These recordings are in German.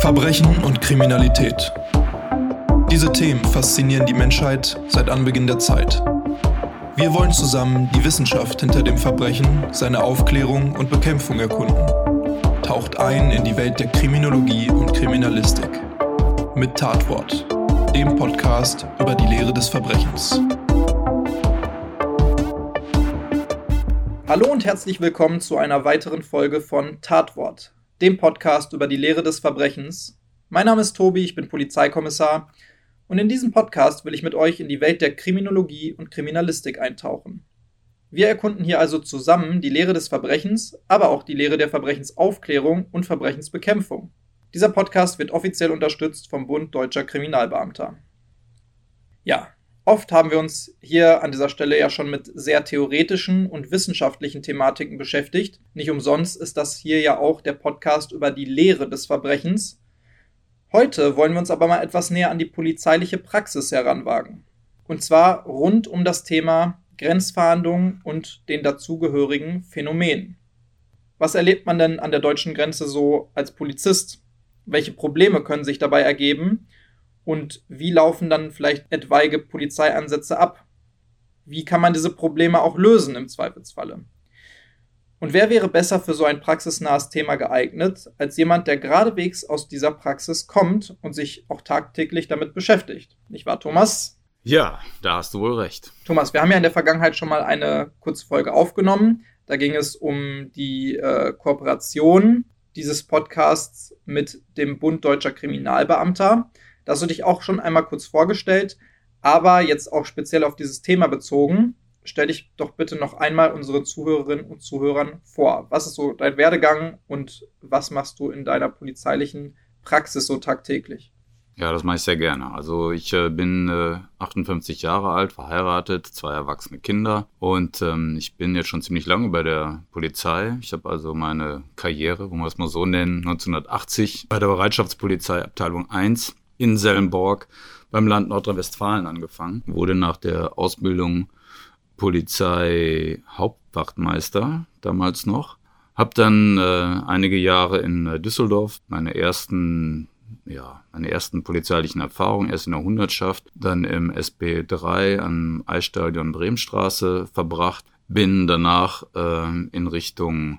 Verbrechen und Kriminalität. Diese Themen faszinieren die Menschheit seit Anbeginn der Zeit. Wir wollen zusammen die Wissenschaft hinter dem Verbrechen, seine Aufklärung und Bekämpfung erkunden. Taucht ein in die Welt der Kriminologie und Kriminalistik. Mit Tatwort, dem Podcast über die Lehre des Verbrechens. Hallo und herzlich willkommen zu einer weiteren Folge von Tatwort, dem Podcast über die Lehre des Verbrechens. Mein Name ist Tobi, ich bin Polizeikommissar und in diesem Podcast will ich mit euch in die Welt der Kriminologie und Kriminalistik eintauchen. Wir erkunden hier also zusammen die Lehre des Verbrechens, aber auch die Lehre der Verbrechensaufklärung und Verbrechensbekämpfung. Dieser Podcast wird offiziell unterstützt vom Bund Deutscher Kriminalbeamter. Ja, Oft haben wir uns hier an dieser Stelle ja schon mit sehr theoretischen und wissenschaftlichen Thematiken beschäftigt. Nicht umsonst ist das hier ja auch der Podcast über die Lehre des Verbrechens. Heute wollen wir uns aber mal etwas näher an die polizeiliche Praxis heranwagen. Und zwar rund um das Thema Grenzverhandlungen und den dazugehörigen Phänomenen. Was erlebt man denn an der deutschen Grenze so als Polizist? Welche Probleme können sich dabei ergeben? Und wie laufen dann vielleicht etwaige Polizeieinsätze ab? Wie kann man diese Probleme auch lösen im Zweifelsfalle? Und wer wäre besser für so ein praxisnahes Thema geeignet, als jemand, der geradewegs aus dieser Praxis kommt und sich auch tagtäglich damit beschäftigt? Nicht wahr, Thomas? Ja, da hast du wohl recht. Thomas, wir haben ja in der Vergangenheit schon mal eine kurze Folge aufgenommen. Da ging es um die äh, Kooperation dieses Podcasts mit dem Bund Deutscher Kriminalbeamter. Da hast du dich auch schon einmal kurz vorgestellt, aber jetzt auch speziell auf dieses Thema bezogen. Stell dich doch bitte noch einmal unsere Zuhörerinnen und Zuhörern vor. Was ist so dein Werdegang und was machst du in deiner polizeilichen Praxis so tagtäglich? Ja, das mache ich sehr gerne. Also ich äh, bin äh, 58 Jahre alt, verheiratet, zwei erwachsene Kinder und ähm, ich bin jetzt schon ziemlich lange bei der Polizei. Ich habe also meine Karriere, wo wir es mal so nennen, 1980 bei der Bereitschaftspolizei Abteilung 1 in Sellenborg beim Land Nordrhein-Westfalen angefangen. Wurde nach der Ausbildung Polizei Hauptwachtmeister damals noch. Hab dann äh, einige Jahre in äh, Düsseldorf meine ersten ja, meine ersten polizeilichen Erfahrungen erst in der Hundertschaft, dann im SP3 am Eisstadion Bremenstraße verbracht, bin danach äh, in Richtung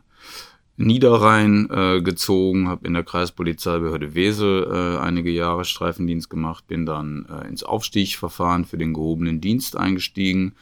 Niederrhein äh, gezogen, habe in der Kreispolizeibehörde Wesel äh, einige Jahre Streifendienst gemacht, bin dann äh, ins Aufstiegsverfahren für den gehobenen Dienst eingestiegen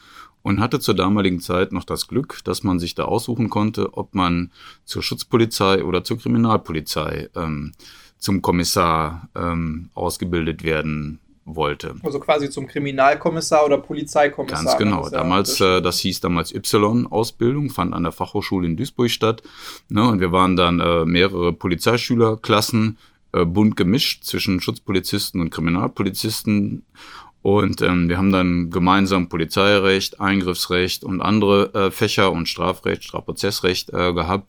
und hatte zur damaligen Zeit noch das Glück, dass man sich da aussuchen konnte, ob man zur Schutzpolizei oder zur Kriminalpolizei ähm, zum Kommissar ähm, ausgebildet werden wollte. Also quasi zum Kriminalkommissar oder Polizeikommissar. Ganz genau. damals, äh, das hieß damals Y-Ausbildung, fand an der Fachhochschule in Duisburg statt. Ne, und wir waren dann äh, mehrere Polizeischülerklassen, äh, bunt gemischt zwischen Schutzpolizisten und Kriminalpolizisten. Und ähm, wir haben dann gemeinsam Polizeirecht, Eingriffsrecht und andere äh, Fächer und Strafrecht, Strafprozessrecht äh, gehabt.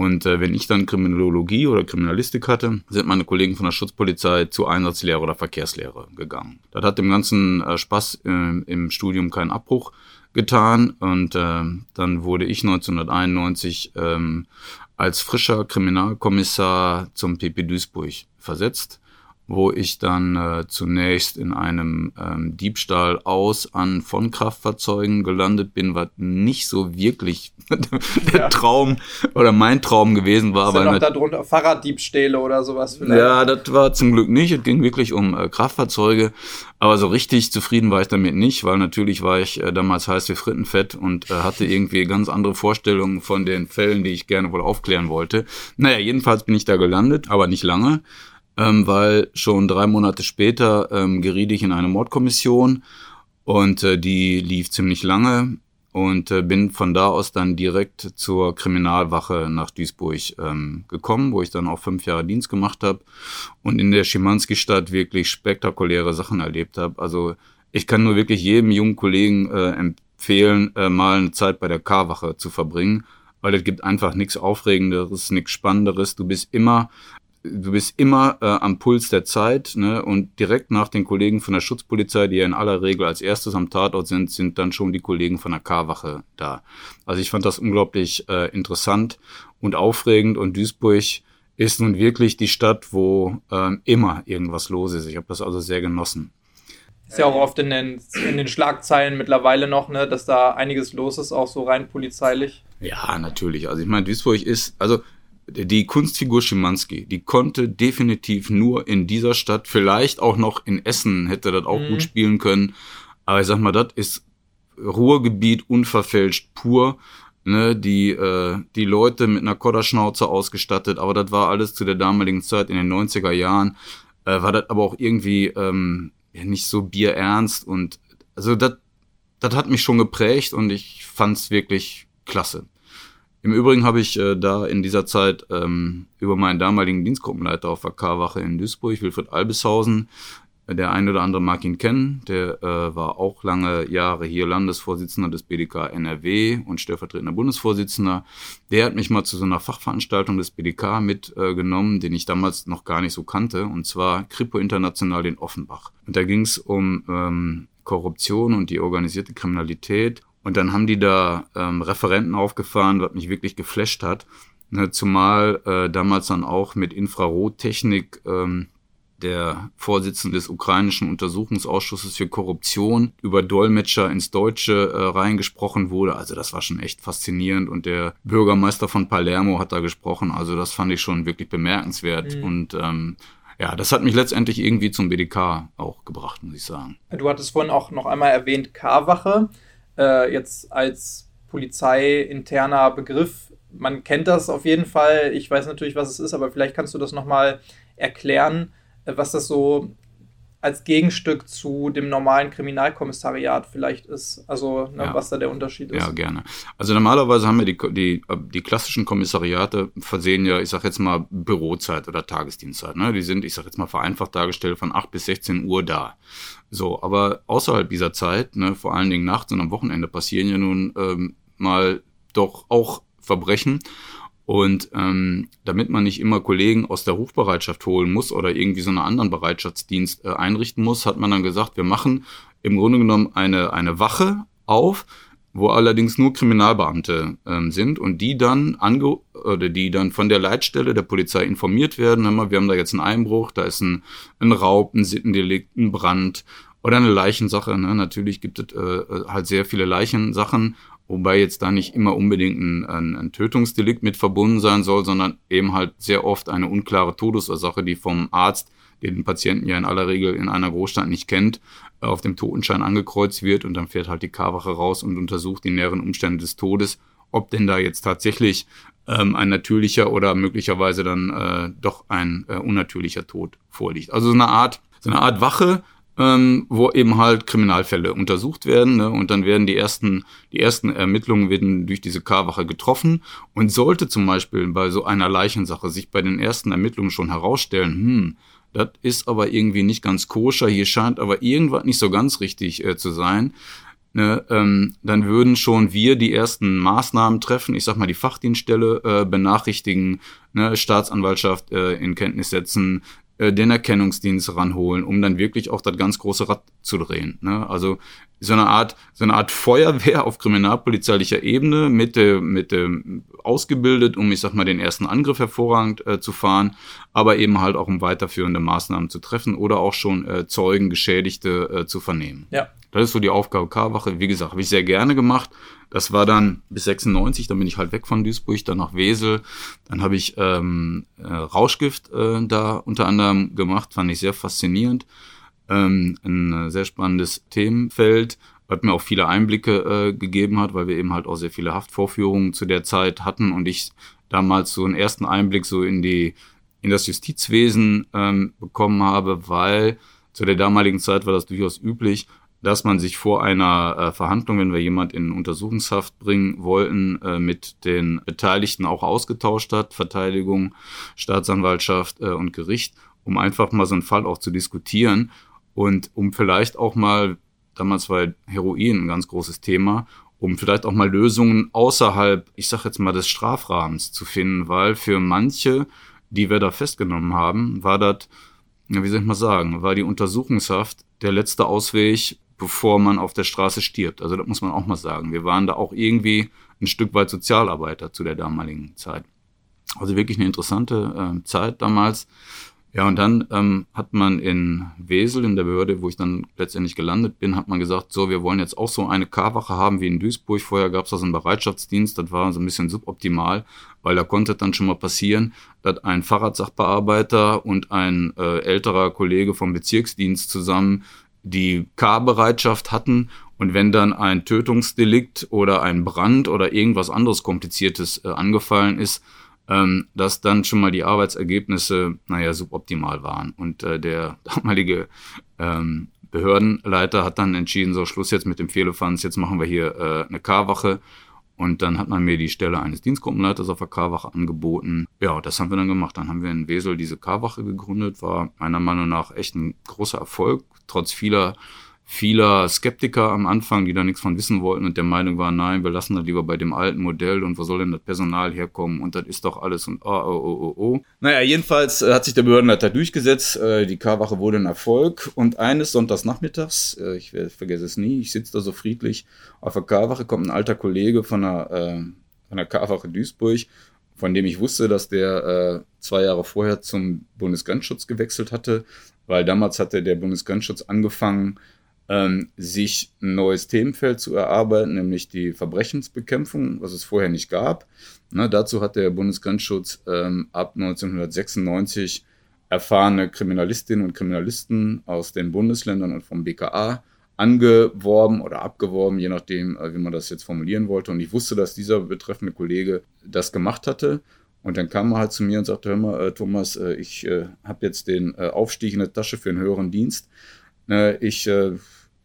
Und äh, wenn ich dann Kriminologie oder Kriminalistik hatte, sind meine Kollegen von der Schutzpolizei zu Einsatzlehre oder Verkehrslehre gegangen. Das hat dem ganzen äh, Spaß äh, im Studium keinen Abbruch getan und äh, dann wurde ich 1991 ähm, als frischer Kriminalkommissar zum PP Duisburg versetzt wo ich dann äh, zunächst in einem ähm, Diebstahl aus an von Kraftfahrzeugen gelandet bin, was nicht so wirklich der ja. Traum oder mein Traum gewesen war. Weil noch darunter Fahrraddiebstähle oder sowas vielleicht? Ja, das war zum Glück nicht. Es ging wirklich um äh, Kraftfahrzeuge. Aber so richtig zufrieden war ich damit nicht, weil natürlich war ich äh, damals heiß wie Frittenfett und äh, hatte irgendwie ganz andere Vorstellungen von den Fällen, die ich gerne wohl aufklären wollte. Naja, jedenfalls bin ich da gelandet, aber nicht lange ähm, weil schon drei Monate später ähm, geriet ich in eine Mordkommission und äh, die lief ziemlich lange und äh, bin von da aus dann direkt zur Kriminalwache nach Duisburg ähm, gekommen, wo ich dann auch fünf Jahre Dienst gemacht habe und in der Schimanski-Stadt wirklich spektakuläre Sachen erlebt habe. Also ich kann nur wirklich jedem jungen Kollegen äh, empfehlen, äh, mal eine Zeit bei der K-Wache zu verbringen, weil es gibt einfach nichts Aufregenderes, nichts Spannenderes. Du bist immer du bist immer äh, am Puls der Zeit ne? und direkt nach den Kollegen von der Schutzpolizei, die ja in aller Regel als erstes am Tatort sind, sind dann schon die Kollegen von der K-Wache da. Also ich fand das unglaublich äh, interessant und aufregend und Duisburg ist nun wirklich die Stadt, wo ähm, immer irgendwas los ist. Ich habe das also sehr genossen. Ist ja auch oft in den, in den Schlagzeilen mittlerweile noch, ne, dass da einiges los ist, auch so rein polizeilich. Ja, natürlich. Also ich meine, Duisburg ist, also die Kunstfigur Schimanski, die konnte definitiv nur in dieser Stadt, vielleicht auch noch in Essen hätte das auch mhm. gut spielen können. Aber ich sag mal, das ist Ruhrgebiet unverfälscht pur. Ne, die, äh, die Leute mit einer Kodderschnauze ausgestattet, aber das war alles zu der damaligen Zeit in den 90er Jahren, äh, war das aber auch irgendwie ähm, ja, nicht so bierernst und also das das hat mich schon geprägt und ich fand's wirklich klasse. Im Übrigen habe ich äh, da in dieser Zeit ähm, über meinen damaligen Dienstgruppenleiter auf der K-Wache in Duisburg, Wilfried Albishausen, der eine oder andere mag ihn kennen. Der äh, war auch lange Jahre hier Landesvorsitzender des BDK NRW und stellvertretender Bundesvorsitzender. Der hat mich mal zu so einer Fachveranstaltung des BDK mitgenommen, äh, den ich damals noch gar nicht so kannte, und zwar Kripo International in Offenbach. Und da ging es um ähm, Korruption und die organisierte Kriminalität. Und dann haben die da ähm, Referenten aufgefahren, was mich wirklich geflasht hat. Ne, zumal äh, damals dann auch mit Infrarottechnik ähm, der Vorsitzende des ukrainischen Untersuchungsausschusses für Korruption über Dolmetscher ins Deutsche äh, reingesprochen wurde. Also das war schon echt faszinierend und der Bürgermeister von Palermo hat da gesprochen. Also das fand ich schon wirklich bemerkenswert mhm. und ähm, ja, das hat mich letztendlich irgendwie zum BDK auch gebracht, muss ich sagen. Du hattest vorhin auch noch einmal erwähnt K-Wache, äh, jetzt als polizeiinterner Begriff. Man kennt das auf jeden Fall. Ich weiß natürlich, was es ist, aber vielleicht kannst du das nochmal erklären was das so als Gegenstück zu dem normalen Kriminalkommissariat vielleicht ist. Also ne, ja. was da der Unterschied ist. Ja, gerne. Also normalerweise haben wir die, die, die klassischen Kommissariate versehen ja, ich sag jetzt mal, Bürozeit oder Tagesdienstzeit. Ne? Die sind, ich sag jetzt mal, vereinfacht dargestellt von 8 bis 16 Uhr da. So, aber außerhalb dieser Zeit, ne, vor allen Dingen nachts und am Wochenende, passieren ja nun ähm, mal doch auch Verbrechen. Und ähm, damit man nicht immer Kollegen aus der Rufbereitschaft holen muss oder irgendwie so einen anderen Bereitschaftsdienst äh, einrichten muss, hat man dann gesagt, wir machen im Grunde genommen eine, eine Wache auf, wo allerdings nur Kriminalbeamte ähm, sind und die dann ange oder die dann von der Leitstelle der Polizei informiert werden. Wir haben da jetzt einen Einbruch, da ist ein, ein Raub, ein Sittendelikt, ein Brand oder eine Leichensache. Ne? Natürlich gibt es äh, halt sehr viele Leichensachen Wobei jetzt da nicht immer unbedingt ein, ein, ein, Tötungsdelikt mit verbunden sein soll, sondern eben halt sehr oft eine unklare Todesursache, die vom Arzt, den Patienten ja in aller Regel in einer Großstadt nicht kennt, auf dem Totenschein angekreuzt wird und dann fährt halt die Karwache raus und untersucht die näheren Umstände des Todes, ob denn da jetzt tatsächlich ähm, ein natürlicher oder möglicherweise dann äh, doch ein äh, unnatürlicher Tod vorliegt. Also so eine Art, so eine Art Wache, ähm, wo eben halt Kriminalfälle untersucht werden ne? und dann werden die ersten, die ersten Ermittlungen werden durch diese K-Wache getroffen und sollte zum Beispiel bei so einer Leichensache sich bei den ersten Ermittlungen schon herausstellen, hm, das ist aber irgendwie nicht ganz koscher, hier scheint aber irgendwas nicht so ganz richtig äh, zu sein, ne, ähm, dann würden schon wir die ersten Maßnahmen treffen, ich sag mal die Fachdienststelle äh, benachrichtigen, ne, Staatsanwaltschaft äh, in Kenntnis setzen, äh, den Erkennungsdienst ranholen, um dann wirklich auch das ganz große Rad zu drehen. Ne? Also so eine Art, so eine Art Feuerwehr auf kriminalpolizeilicher Ebene mit, äh, mit äh, ausgebildet, um ich sag mal den ersten Angriff hervorragend äh, zu fahren, aber eben halt auch um weiterführende Maßnahmen zu treffen oder auch schon äh, Zeugen, Geschädigte äh, zu vernehmen. Ja. Das ist so die Aufgabe K-Wache. Wie gesagt, habe ich sehr gerne gemacht. Das war dann bis 96, dann bin ich halt weg von Duisburg, dann nach Wesel. Dann habe ich ähm, äh, Rauschgift äh, da unter anderem gemacht, fand ich sehr faszinierend. Ähm, ein sehr spannendes Themenfeld, was mir auch viele Einblicke äh, gegeben hat, weil wir eben halt auch sehr viele Haftvorführungen zu der Zeit hatten und ich damals so einen ersten Einblick so in die in das Justizwesen ähm, bekommen habe, weil zu der damaligen Zeit war das durchaus üblich, dass man sich vor einer äh, Verhandlung, wenn wir jemand in Untersuchungshaft bringen wollten, äh, mit den Beteiligten auch ausgetauscht hat, Verteidigung, Staatsanwaltschaft äh, und Gericht, um einfach mal so einen Fall auch zu diskutieren und um vielleicht auch mal, damals war Heroin ein ganz großes Thema, um vielleicht auch mal Lösungen außerhalb, ich sag jetzt mal, des Strafrahmens zu finden, weil für manche, die wir da festgenommen haben, war das, wie soll ich mal sagen, war die Untersuchungshaft der letzte Ausweg, bevor man auf der Straße stirbt. Also das muss man auch mal sagen. Wir waren da auch irgendwie ein Stück weit Sozialarbeiter zu der damaligen Zeit. Also wirklich eine interessante äh, Zeit damals. Ja, und dann ähm, hat man in Wesel, in der Behörde, wo ich dann letztendlich gelandet bin, hat man gesagt, so, wir wollen jetzt auch so eine K-Wache haben wie in Duisburg. Vorher gab es das einen Bereitschaftsdienst, das war so ein bisschen suboptimal, weil da konnte dann schon mal passieren, dass ein Fahrradsachbearbeiter und ein äh, älterer Kollege vom Bezirksdienst zusammen die K-Bereitschaft hatten und wenn dann ein Tötungsdelikt oder ein Brand oder irgendwas anderes Kompliziertes äh, angefallen ist, ähm, dass dann schon mal die Arbeitsergebnisse, naja, suboptimal waren. Und äh, der damalige ähm, Behördenleiter hat dann entschieden, so Schluss jetzt mit dem Fehlefanz, jetzt machen wir hier äh, eine K-Wache. Und dann hat man mir die Stelle eines Dienstgruppenleiters auf der K-Wache angeboten. Ja, das haben wir dann gemacht. Dann haben wir in Wesel diese K-Wache gegründet. War meiner Meinung nach echt ein großer Erfolg, trotz vieler vieler Skeptiker am Anfang, die da nichts von wissen wollten und der Meinung waren, nein, wir lassen das lieber bei dem alten Modell und wo soll denn das Personal herkommen? Und das ist doch alles und oh, oh, oh, oh, oh. Naja, jedenfalls äh, hat sich der Behördenleiter durchgesetzt, äh, die K-Wache wurde ein Erfolg. Und eines Sonntagsnachmittags, äh, ich vergesse es nie, ich sitze da so friedlich auf der K-Wache, kommt ein alter Kollege von der, von der K-Wache Duisburg, von dem ich wusste, dass der äh, zwei Jahre vorher zum Bundesgrenzschutz gewechselt hatte, weil damals hatte der Bundesgrenzschutz angefangen, ähm, sich ein neues Themenfeld zu erarbeiten, nämlich die Verbrechensbekämpfung, was es vorher nicht gab. Ne, dazu hat der Bundesgrenzschutz ähm, ab 1996 erfahrene Kriminalistinnen und Kriminalisten aus den Bundesländern und vom BKA angeworben oder abgeworben, je nachdem, äh, wie man das jetzt formulieren wollte. Und ich wusste, dass dieser betreffende Kollege das gemacht hatte. Und dann kam er halt zu mir und sagte, hör mal, äh, Thomas, äh, ich äh, habe jetzt den äh, Aufstieg in der Tasche für einen höheren Dienst. Ne, ich äh,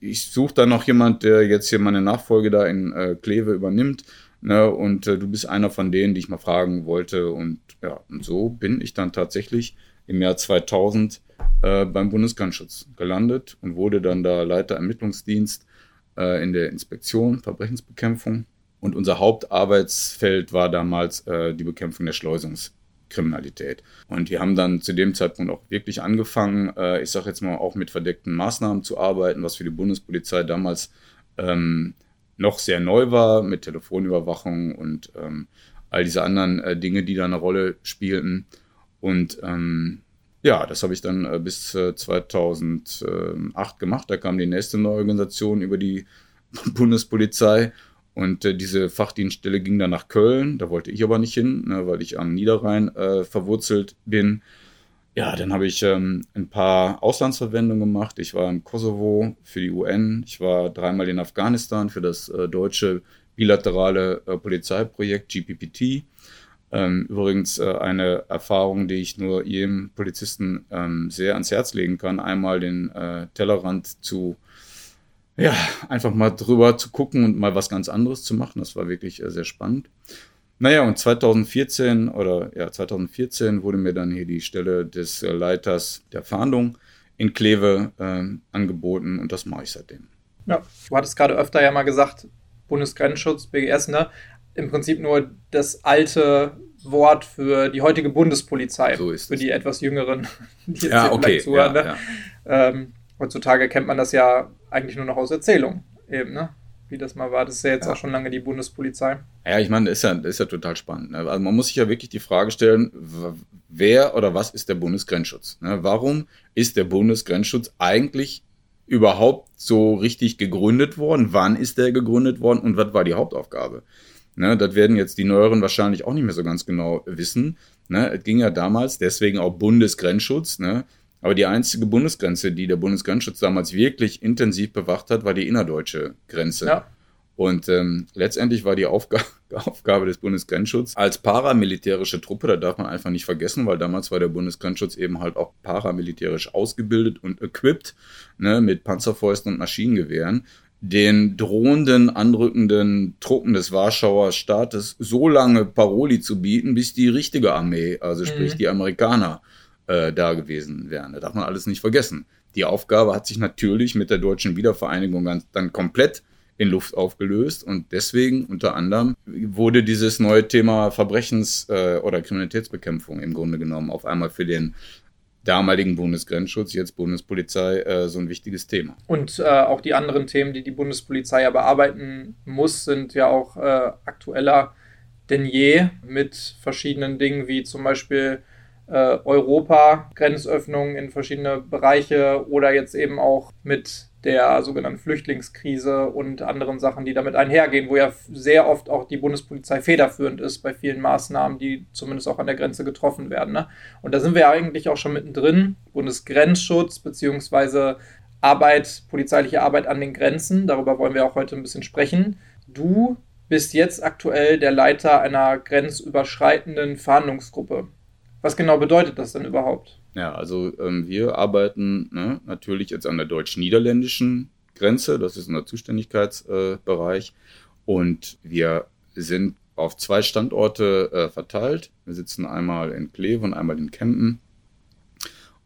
ich suche da noch jemand, der jetzt hier meine Nachfolge da in äh, Kleve übernimmt. Ne, und du bist einer von denen, die ich mal fragen wollte. Und ja, und so bin ich dann tatsächlich im Jahr 2000 äh, beim Bundesgrenzschutz gelandet und wurde dann da Leiter Ermittlungsdienst in der Inspektion, Verbrechensbekämpfung. Und unser Hauptarbeitsfeld war damals äh, die Bekämpfung der Schleusungs- Kriminalität. Und die haben dann zu dem Zeitpunkt auch wirklich angefangen, äh, ich sage jetzt mal auch mit verdeckten Maßnahmen zu arbeiten, was für die Bundespolizei damals ähm, noch sehr neu war, mit Telefonüberwachung und ähm, all diese anderen äh, Dinge, die da eine Rolle spielten. Und ähm, ja, das habe ich dann äh, bis 2008 gemacht. Da kam die nächste neue Organisation über die Bundespolizei und äh, diese Fachdienststelle ging dann nach Köln, da wollte ich aber nicht hin, ne, weil ich am Niederrhein äh, verwurzelt bin. Ja, dann habe ich ähm, ein paar Auslandsverwendungen gemacht. Ich war im Kosovo für die UN, ich war dreimal in Afghanistan für das äh, deutsche bilaterale äh, Polizeiprojekt GPPT. Ähm, übrigens äh, eine Erfahrung, die ich nur jedem Polizisten ähm, sehr ans Herz legen kann, einmal den äh, Tellerrand zu ja, einfach mal drüber zu gucken und mal was ganz anderes zu machen. Das war wirklich äh, sehr spannend. Naja, und 2014 oder ja, 2014 wurde mir dann hier die Stelle des äh, Leiters der Fahndung in Kleve äh, angeboten und das mache ich seitdem. Ja, du hattest gerade öfter ja mal gesagt, Bundesgrenzschutz, BGS, ne? Im Prinzip nur das alte Wort für die heutige Bundespolizei. So ist Für die etwas jüngeren, die jetzt ja, okay. zuhören. Ja, ne? ja. Ähm, heutzutage kennt man das ja eigentlich nur noch aus Erzählung eben, ne? Wie das mal war. Das ist ja jetzt ja. auch schon lange die Bundespolizei. Ja, ich meine, das ist ja, ist ja total spannend. Ne? Also man muss sich ja wirklich die Frage stellen, wer oder was ist der Bundesgrenzschutz? Ne? Warum ist der Bundesgrenzschutz eigentlich überhaupt so richtig gegründet worden? Wann ist der gegründet worden und was war die Hauptaufgabe? Ne, das werden jetzt die Neueren wahrscheinlich auch nicht mehr so ganz genau wissen. Ne, es ging ja damals, deswegen auch Bundesgrenzschutz, ne, aber die einzige Bundesgrenze, die der Bundesgrenzschutz damals wirklich intensiv bewacht hat, war die innerdeutsche Grenze. Ja. Und ähm, letztendlich war die Aufga Aufgabe des Bundesgrenzschutzes als paramilitärische Truppe, da darf man einfach nicht vergessen, weil damals war der Bundesgrenzschutz eben halt auch paramilitärisch ausgebildet und equipped ne, mit Panzerfäusten und Maschinengewehren, den drohenden, anrückenden Truppen des Warschauer Staates so lange Paroli zu bieten, bis die richtige Armee, also sprich mhm. die Amerikaner, äh, da gewesen wären. Da darf man alles nicht vergessen. Die Aufgabe hat sich natürlich mit der deutschen Wiedervereinigung dann komplett in Luft aufgelöst und deswegen unter anderem wurde dieses neue Thema Verbrechens- äh, oder Kriminalitätsbekämpfung im Grunde genommen auf einmal für den damaligen Bundesgrenzschutz, jetzt Bundespolizei, äh, so ein wichtiges Thema. Und äh, auch die anderen Themen, die die Bundespolizei ja bearbeiten muss, sind ja auch äh, aktueller denn je mit verschiedenen Dingen wie zum Beispiel äh, Europa, Grenzöffnungen in verschiedene Bereiche oder jetzt eben auch mit der sogenannten Flüchtlingskrise und anderen Sachen, die damit einhergehen, wo ja sehr oft auch die Bundespolizei federführend ist bei vielen Maßnahmen, die zumindest auch an der Grenze getroffen werden. Ne? Und da sind wir ja eigentlich auch schon mittendrin. Bundesgrenzschutz beziehungsweise Arbeit, polizeiliche Arbeit an den Grenzen. Darüber wollen wir auch heute ein bisschen sprechen. Du bist jetzt aktuell der Leiter einer grenzüberschreitenden Verhandlungsgruppe. Was genau bedeutet das denn überhaupt? Ja, also ähm, wir arbeiten ne, natürlich jetzt an der deutsch-niederländischen Grenze, das ist unser Zuständigkeitsbereich. Äh, und wir sind auf zwei Standorte äh, verteilt. Wir sitzen einmal in Kleve und einmal in Kempen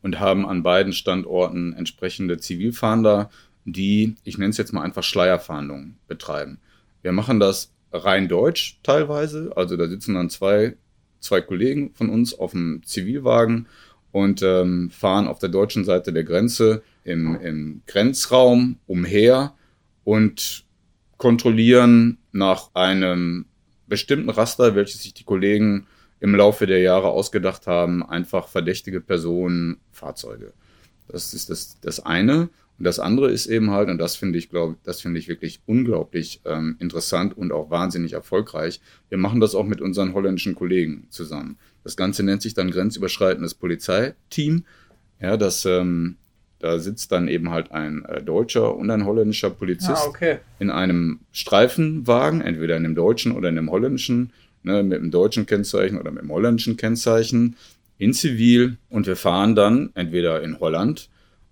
und haben an beiden Standorten entsprechende Zivilfahnder, die, ich nenne es jetzt mal einfach Schleierfahndungen betreiben. Wir machen das rein deutsch teilweise, also da sitzen dann zwei, zwei Kollegen von uns auf dem Zivilwagen und ähm, fahren auf der deutschen Seite der Grenze im, im Grenzraum umher und kontrollieren nach einem bestimmten Raster, welches sich die Kollegen im Laufe der Jahre ausgedacht haben, einfach verdächtige Personen, Fahrzeuge. Das ist das, das eine. Und das andere ist eben halt, und das finde ich, glaube das finde ich wirklich unglaublich ähm, interessant und auch wahnsinnig erfolgreich. Wir machen das auch mit unseren holländischen Kollegen zusammen. Das Ganze nennt sich dann grenzüberschreitendes Polizeiteam. Ja, das, ähm, da sitzt dann eben halt ein äh, deutscher und ein holländischer Polizist ah, okay. in einem Streifenwagen, entweder in dem deutschen oder in dem holländischen, ne, mit dem deutschen Kennzeichen oder mit dem holländischen Kennzeichen in Zivil und wir fahren dann entweder in Holland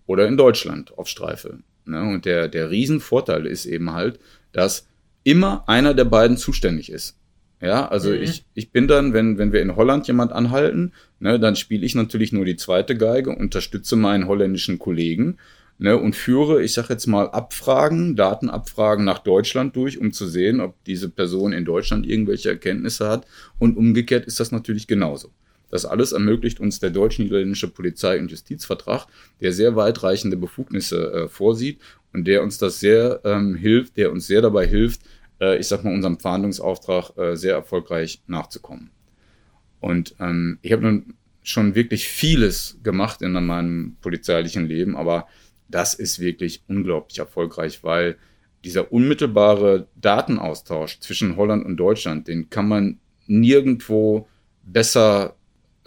oder in Deutschland auf Streife. Ne? Und der, der Riesenvorteil ist eben halt, dass immer einer der beiden zuständig ist. Ja, also mhm. ich, ich bin dann, wenn, wenn wir in Holland jemand anhalten, ne, dann spiele ich natürlich nur die zweite Geige, unterstütze meinen holländischen Kollegen ne, und führe, ich sage jetzt mal, Abfragen, Datenabfragen nach Deutschland durch, um zu sehen, ob diese Person in Deutschland irgendwelche Erkenntnisse hat. Und umgekehrt ist das natürlich genauso. Das alles ermöglicht uns der deutsch-niederländische Polizei- und Justizvertrag, der sehr weitreichende Befugnisse äh, vorsieht und der uns das sehr ähm, hilft, der uns sehr dabei hilft, äh, ich sag mal, unserem Fahndungsauftrag äh, sehr erfolgreich nachzukommen. Und ähm, ich habe nun schon wirklich vieles gemacht in meinem polizeilichen Leben, aber das ist wirklich unglaublich erfolgreich, weil dieser unmittelbare Datenaustausch zwischen Holland und Deutschland, den kann man nirgendwo besser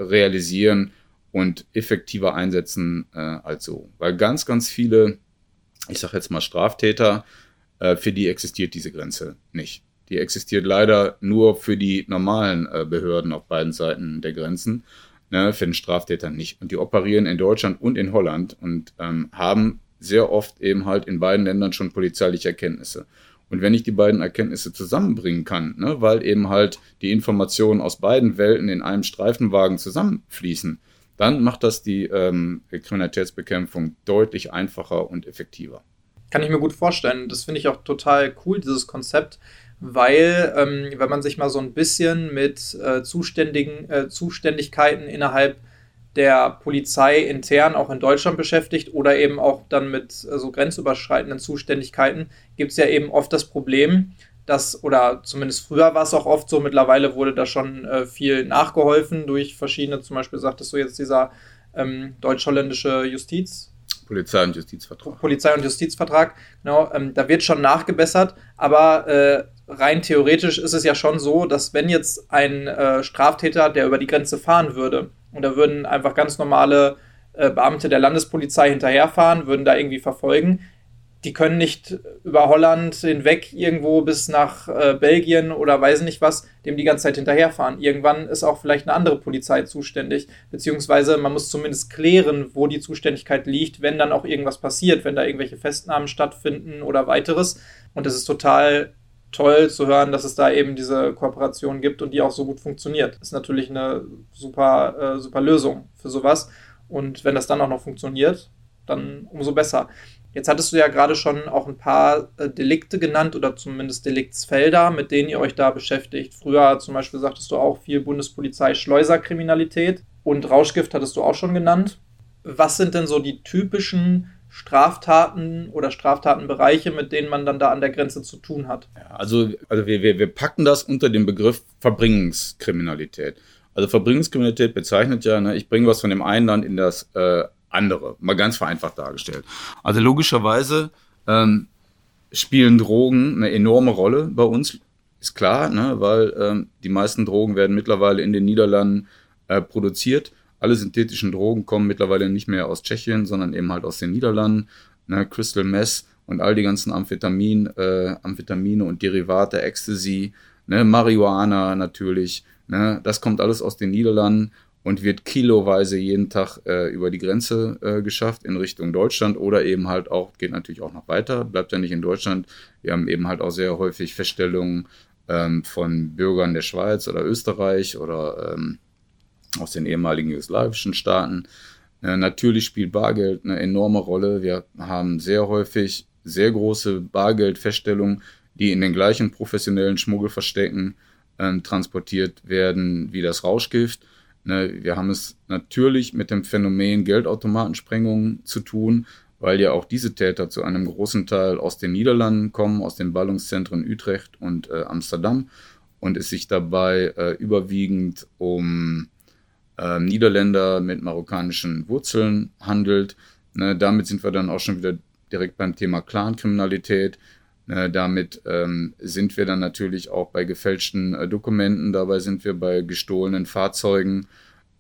realisieren und effektiver einsetzen äh, als so. Weil ganz, ganz viele, ich sage jetzt mal Straftäter, äh, für die existiert diese Grenze nicht. Die existiert leider nur für die normalen äh, Behörden auf beiden Seiten der Grenzen, ne, für den Straftäter nicht. Und die operieren in Deutschland und in Holland und ähm, haben sehr oft eben halt in beiden Ländern schon polizeiliche Erkenntnisse. Und wenn ich die beiden Erkenntnisse zusammenbringen kann, ne, weil eben halt die Informationen aus beiden Welten in einem Streifenwagen zusammenfließen, dann macht das die ähm, Kriminalitätsbekämpfung deutlich einfacher und effektiver. Kann ich mir gut vorstellen. Das finde ich auch total cool, dieses Konzept, weil, ähm, wenn man sich mal so ein bisschen mit äh, Zuständigen, äh, Zuständigkeiten innerhalb der Polizei intern auch in Deutschland beschäftigt oder eben auch dann mit so grenzüberschreitenden Zuständigkeiten, gibt es ja eben oft das Problem, dass, oder zumindest früher war es auch oft so, mittlerweile wurde da schon äh, viel nachgeholfen durch verschiedene, zum Beispiel sagtest du jetzt dieser ähm, deutsch-holländische Justiz. Polizei- und Justizvertrag. Polizei- und Justizvertrag, genau, ähm, da wird schon nachgebessert, aber äh, rein theoretisch ist es ja schon so, dass wenn jetzt ein äh, Straftäter, der über die Grenze fahren würde, und da würden einfach ganz normale äh, Beamte der Landespolizei hinterherfahren, würden da irgendwie verfolgen. Die können nicht über Holland hinweg irgendwo bis nach äh, Belgien oder weiß nicht was, dem die ganze Zeit hinterherfahren. Irgendwann ist auch vielleicht eine andere Polizei zuständig, beziehungsweise man muss zumindest klären, wo die Zuständigkeit liegt, wenn dann auch irgendwas passiert, wenn da irgendwelche Festnahmen stattfinden oder weiteres. Und es ist total toll zu hören, dass es da eben diese Kooperation gibt und die auch so gut funktioniert. Ist natürlich eine super, äh, super Lösung für sowas. Und wenn das dann auch noch funktioniert, dann umso besser. Jetzt hattest du ja gerade schon auch ein paar äh, Delikte genannt oder zumindest Deliktsfelder, mit denen ihr euch da beschäftigt. Früher zum Beispiel sagtest du auch viel Bundespolizei Schleuserkriminalität und Rauschgift hattest du auch schon genannt. Was sind denn so die typischen Straftaten oder Straftatenbereiche, mit denen man dann da an der Grenze zu tun hat. Also also wir, wir, wir packen das unter den Begriff Verbringungskriminalität. Also Verbringungskriminalität bezeichnet ja, ne, ich bringe was von dem einen Land in das äh, andere, mal ganz vereinfacht dargestellt. Also logischerweise ähm, spielen Drogen eine enorme Rolle bei uns, ist klar, ne, weil ähm, die meisten Drogen werden mittlerweile in den Niederlanden äh, produziert alle synthetischen Drogen kommen mittlerweile nicht mehr aus Tschechien, sondern eben halt aus den Niederlanden. Ne, Crystal Mess und all die ganzen Amphetamin, äh, Amphetamine und Derivate, Ecstasy, ne, Marihuana natürlich. Ne, das kommt alles aus den Niederlanden und wird kiloweise jeden Tag äh, über die Grenze äh, geschafft in Richtung Deutschland oder eben halt auch, geht natürlich auch noch weiter, bleibt ja nicht in Deutschland. Wir haben eben halt auch sehr häufig Feststellungen ähm, von Bürgern der Schweiz oder Österreich oder ähm, aus den ehemaligen jugoslawischen Staaten. Äh, natürlich spielt Bargeld eine enorme Rolle. Wir haben sehr häufig sehr große Bargeldfeststellungen, die in den gleichen professionellen Schmuggelverstecken äh, transportiert werden wie das Rauschgift. Ne, wir haben es natürlich mit dem Phänomen Geldautomatensprengungen zu tun, weil ja auch diese Täter zu einem großen Teil aus den Niederlanden kommen, aus den Ballungszentren Utrecht und äh, Amsterdam und es sich dabei äh, überwiegend um äh, Niederländer mit marokkanischen Wurzeln handelt. Ne, damit sind wir dann auch schon wieder direkt beim Thema Clankriminalität. Ne, damit ähm, sind wir dann natürlich auch bei gefälschten äh, Dokumenten, dabei sind wir bei gestohlenen Fahrzeugen,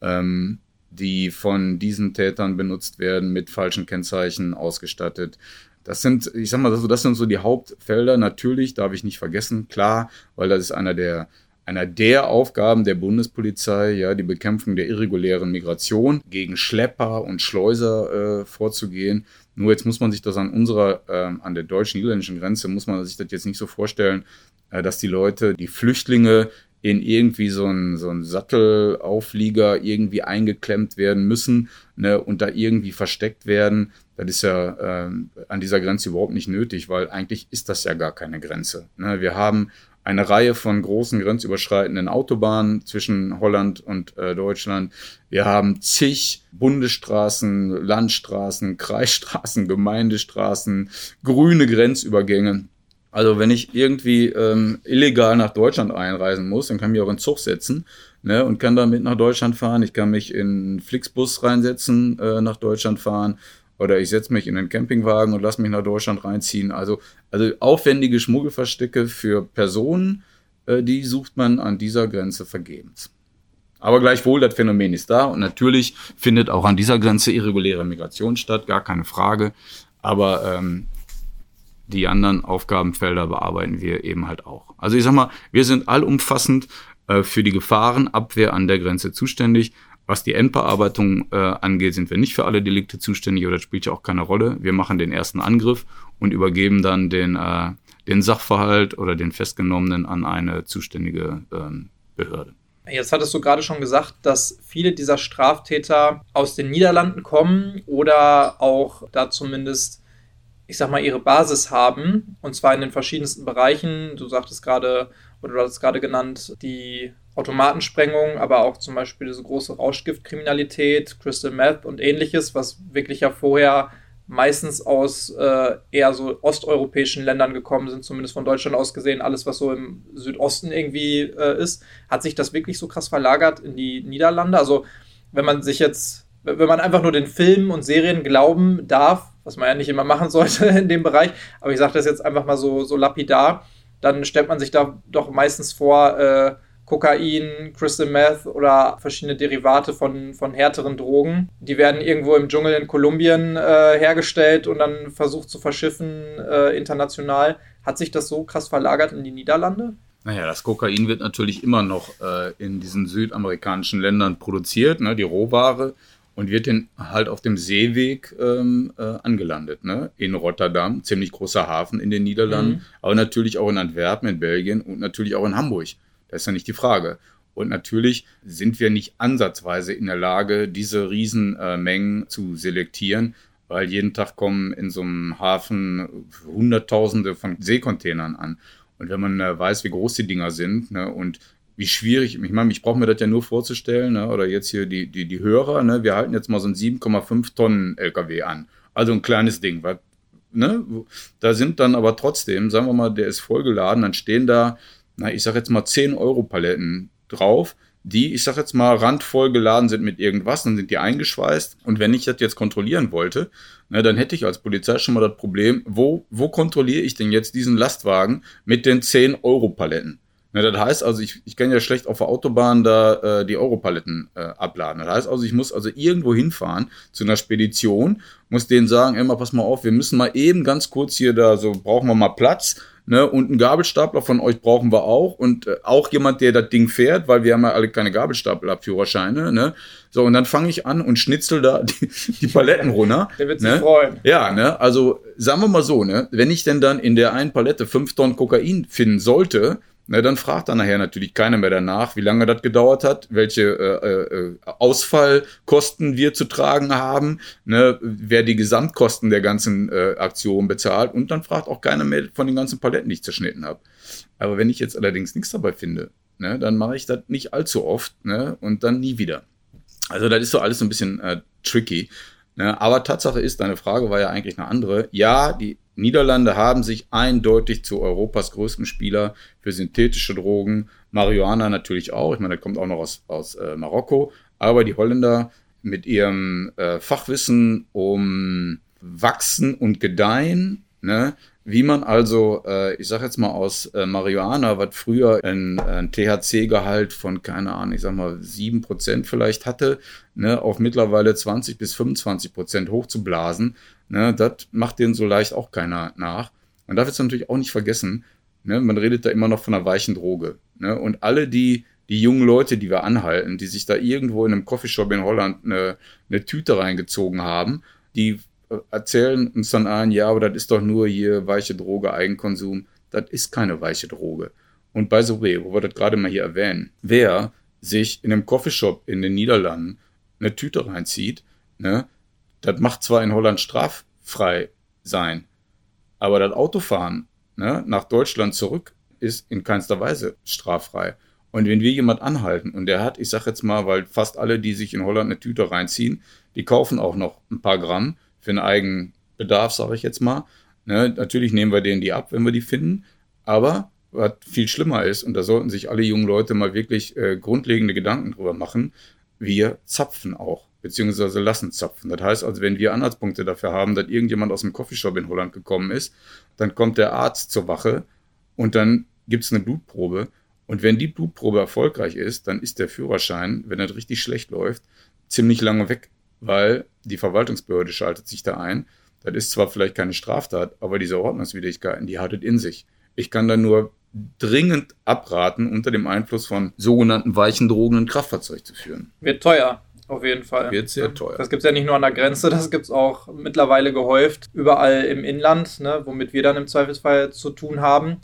ähm, die von diesen Tätern benutzt werden, mit falschen Kennzeichen ausgestattet. Das sind, ich sag mal, das sind so die Hauptfelder. Natürlich darf ich nicht vergessen, klar, weil das ist einer der einer der Aufgaben der Bundespolizei, ja, die Bekämpfung der irregulären Migration, gegen Schlepper und Schleuser äh, vorzugehen. Nur jetzt muss man sich das an unserer, äh, an der deutsch-niederländischen Grenze, muss man sich das jetzt nicht so vorstellen, äh, dass die Leute, die Flüchtlinge in irgendwie so einen so einen Sattelauflieger irgendwie eingeklemmt werden müssen ne, und da irgendwie versteckt werden. Das ist ja äh, an dieser Grenze überhaupt nicht nötig, weil eigentlich ist das ja gar keine Grenze. Ne. Wir haben eine Reihe von großen grenzüberschreitenden Autobahnen zwischen Holland und äh, Deutschland. Wir haben zig Bundesstraßen, Landstraßen, Kreisstraßen, Gemeindestraßen, grüne Grenzübergänge. Also wenn ich irgendwie ähm, illegal nach Deutschland einreisen muss, dann kann ich mich auch in Zug setzen ne, und kann damit nach Deutschland fahren. Ich kann mich in Flixbus reinsetzen, äh, nach Deutschland fahren. Oder ich setze mich in einen Campingwagen und lasse mich nach Deutschland reinziehen. Also, also aufwendige Schmuggelverstecke für Personen, äh, die sucht man an dieser Grenze vergebens. Aber gleichwohl, das Phänomen ist da und natürlich findet auch an dieser Grenze irreguläre Migration statt, gar keine Frage. Aber ähm, die anderen Aufgabenfelder bearbeiten wir eben halt auch. Also ich sag mal, wir sind allumfassend äh, für die Gefahrenabwehr an der Grenze zuständig. Was die Endbearbeitung äh, angeht, sind wir nicht für alle Delikte zuständig oder spielt ja auch keine Rolle. Wir machen den ersten Angriff und übergeben dann den, äh, den Sachverhalt oder den Festgenommenen an eine zuständige ähm, Behörde. Jetzt hattest du gerade schon gesagt, dass viele dieser Straftäter aus den Niederlanden kommen oder auch da zumindest, ich sag mal, ihre Basis haben. Und zwar in den verschiedensten Bereichen. Du sagtest gerade, oder du hattest gerade genannt, die Automatensprengung, aber auch zum Beispiel diese große Rauschgiftkriminalität, Crystal Meth und ähnliches, was wirklich ja vorher meistens aus äh, eher so osteuropäischen Ländern gekommen sind, zumindest von Deutschland aus gesehen, alles, was so im Südosten irgendwie äh, ist, hat sich das wirklich so krass verlagert in die Niederlande. Also wenn man sich jetzt, wenn man einfach nur den Filmen und Serien glauben darf, was man ja nicht immer machen sollte in dem Bereich, aber ich sage das jetzt einfach mal so, so lapidar, dann stellt man sich da doch meistens vor, äh, Kokain, Crystal Meth oder verschiedene Derivate von, von härteren Drogen. Die werden irgendwo im Dschungel in Kolumbien äh, hergestellt und dann versucht zu verschiffen äh, international. Hat sich das so krass verlagert in die Niederlande? Naja, das Kokain wird natürlich immer noch äh, in diesen südamerikanischen Ländern produziert, ne, die Rohware, und wird dann halt auf dem Seeweg ähm, äh, angelandet. Ne? In Rotterdam, ziemlich großer Hafen in den Niederlanden, mhm. aber natürlich auch in Antwerpen, in Belgien und natürlich auch in Hamburg. Das ist ja nicht die Frage. Und natürlich sind wir nicht ansatzweise in der Lage, diese Riesenmengen zu selektieren, weil jeden Tag kommen in so einem Hafen Hunderttausende von Seekontainern an. Und wenn man äh, weiß, wie groß die Dinger sind ne, und wie schwierig, ich meine, ich brauche mir das ja nur vorzustellen, ne, oder jetzt hier die, die, die Hörer, ne, wir halten jetzt mal so einen 7,5 Tonnen LKW an. Also ein kleines Ding. Was, ne? Da sind dann aber trotzdem, sagen wir mal, der ist vollgeladen, dann stehen da, na, ich sag jetzt mal 10 Euro Paletten drauf die, ich sag jetzt mal, randvoll geladen sind mit irgendwas, dann sind die eingeschweißt. Und wenn ich das jetzt kontrollieren wollte, ne, dann hätte ich als Polizei schon mal das Problem, wo, wo kontrolliere ich denn jetzt diesen Lastwagen mit den 10-Euro-Paletten? Ne, das heißt also, ich, ich kann ja schlecht auf der Autobahn da äh, die Europaletten äh, abladen. Das heißt also, ich muss also irgendwo hinfahren zu einer Spedition, muss denen sagen, immer pass mal auf, wir müssen mal eben ganz kurz hier da, so brauchen wir mal Platz Ne, und einen Gabelstapler von euch brauchen wir auch. Und äh, auch jemand, der das Ding fährt, weil wir haben ja alle keine Gabelstaplerführerscheine. Ne? So, und dann fange ich an und schnitzel da die, die Paletten runter. Der wird ne? sich freuen. Ja, ne? Also sagen wir mal so, ne? Wenn ich denn dann in der einen Palette fünf Tonnen Kokain finden sollte, na, dann fragt dann nachher natürlich keiner mehr danach, wie lange das gedauert hat, welche äh, äh, Ausfallkosten wir zu tragen haben, ne, wer die Gesamtkosten der ganzen äh, Aktion bezahlt und dann fragt auch keiner mehr von den ganzen Paletten, die ich zerschnitten habe. Aber wenn ich jetzt allerdings nichts dabei finde, ne, dann mache ich das nicht allzu oft ne, und dann nie wieder. Also das ist so alles so ein bisschen äh, tricky. Ne? Aber Tatsache ist, deine Frage war ja eigentlich eine andere. Ja, die Niederlande haben sich eindeutig zu Europas größtem Spieler für synthetische Drogen, Marihuana natürlich auch, ich meine, der kommt auch noch aus, aus äh, Marokko, aber die Holländer mit ihrem äh, Fachwissen um Wachsen und Gedeihen, ne, wie man also, äh, ich sag jetzt mal aus äh, Marihuana, was früher ein, ein THC-Gehalt von, keine Ahnung, ich sag mal 7% vielleicht hatte, ne, auf mittlerweile 20 bis 25% hochzublasen, Ne, das macht denen so leicht auch keiner nach. Man darf jetzt natürlich auch nicht vergessen, ne, man redet da immer noch von einer weichen Droge. Ne, und alle die, die jungen Leute, die wir anhalten, die sich da irgendwo in einem Coffeeshop in Holland eine, eine Tüte reingezogen haben, die äh, erzählen uns dann ein, ja, aber das ist doch nur hier weiche Droge, Eigenkonsum. Das ist keine weiche Droge. Und the way, wo wir das gerade mal hier erwähnen, wer sich in einem Coffeeshop in den Niederlanden eine Tüte reinzieht, ne, das macht zwar in Holland straffrei sein, aber das Autofahren ne, nach Deutschland zurück ist in keinster Weise straffrei. Und wenn wir jemand anhalten und der hat, ich sag jetzt mal, weil fast alle, die sich in Holland eine Tüte reinziehen, die kaufen auch noch ein paar Gramm für einen eigenen Bedarf, sage ich jetzt mal. Ne, natürlich nehmen wir denen die ab, wenn wir die finden, aber was viel schlimmer ist, und da sollten sich alle jungen Leute mal wirklich äh, grundlegende Gedanken drüber machen, wir zapfen auch beziehungsweise lassen zapfen. Das heißt also, wenn wir Anhaltspunkte dafür haben, dass irgendjemand aus dem Coffeeshop in Holland gekommen ist, dann kommt der Arzt zur Wache und dann gibt es eine Blutprobe. Und wenn die Blutprobe erfolgreich ist, dann ist der Führerschein, wenn das richtig schlecht läuft, ziemlich lange weg, weil die Verwaltungsbehörde schaltet sich da ein. Das ist zwar vielleicht keine Straftat, aber diese Ordnungswidrigkeiten, die hat es in sich. Ich kann da nur dringend abraten, unter dem Einfluss von sogenannten weichen Drogen ein Kraftfahrzeug zu führen. Wird teuer. Auf jeden Fall. Wird sehr teuer. Das gibt es ja nicht nur an der Grenze, das gibt es auch mittlerweile gehäuft überall im Inland, ne, womit wir dann im Zweifelsfall zu tun haben.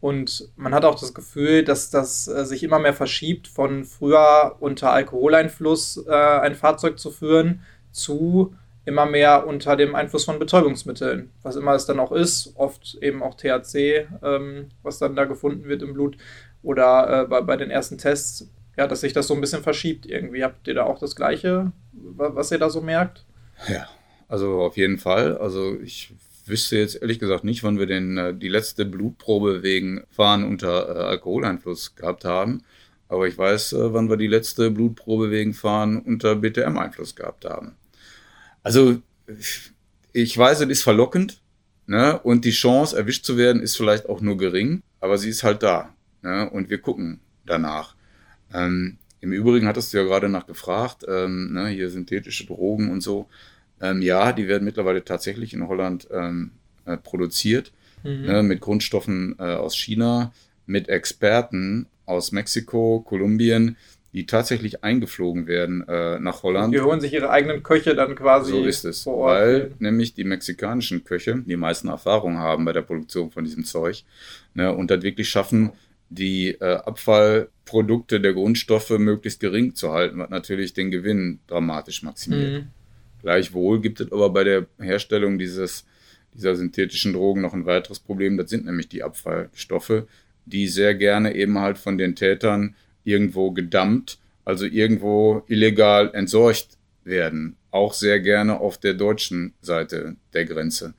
Und man hat auch das Gefühl, dass das äh, sich immer mehr verschiebt, von früher unter Alkoholeinfluss äh, ein Fahrzeug zu führen, zu immer mehr unter dem Einfluss von Betäubungsmitteln, was immer es dann auch ist, oft eben auch THC, ähm, was dann da gefunden wird im Blut. Oder äh, bei, bei den ersten Tests ja, dass sich das so ein bisschen verschiebt irgendwie. Habt ihr da auch das Gleiche, was ihr da so merkt? Ja, also auf jeden Fall. Also ich wüsste jetzt ehrlich gesagt nicht, wann wir den, äh, die letzte Blutprobe wegen Fahren unter äh, Alkoholeinfluss gehabt haben. Aber ich weiß, äh, wann wir die letzte Blutprobe wegen Fahren unter BTM-Einfluss gehabt haben. Also ich weiß, es ist verlockend. Ne? Und die Chance, erwischt zu werden, ist vielleicht auch nur gering. Aber sie ist halt da. Ne? Und wir gucken danach. Ähm, Im Übrigen hattest du ja gerade nachgefragt, ähm, ne, hier synthetische Drogen und so. Ähm, ja, die werden mittlerweile tatsächlich in Holland ähm, äh, produziert, mhm. ne, mit Grundstoffen äh, aus China, mit Experten aus Mexiko, Kolumbien, die tatsächlich eingeflogen werden äh, nach Holland. Die holen sich ihre eigenen Köche dann quasi. So ist es, weil nämlich die mexikanischen Köche die meisten Erfahrungen haben bei der Produktion von diesem Zeug ne, und das wirklich schaffen, die äh, Abfallprodukte der Grundstoffe möglichst gering zu halten, was natürlich den Gewinn dramatisch maximiert. Mhm. Gleichwohl gibt es aber bei der Herstellung dieses, dieser synthetischen Drogen noch ein weiteres Problem. Das sind nämlich die Abfallstoffe, die sehr gerne eben halt von den Tätern irgendwo gedammt, also irgendwo illegal entsorgt werden. auch sehr gerne auf der deutschen Seite der Grenze.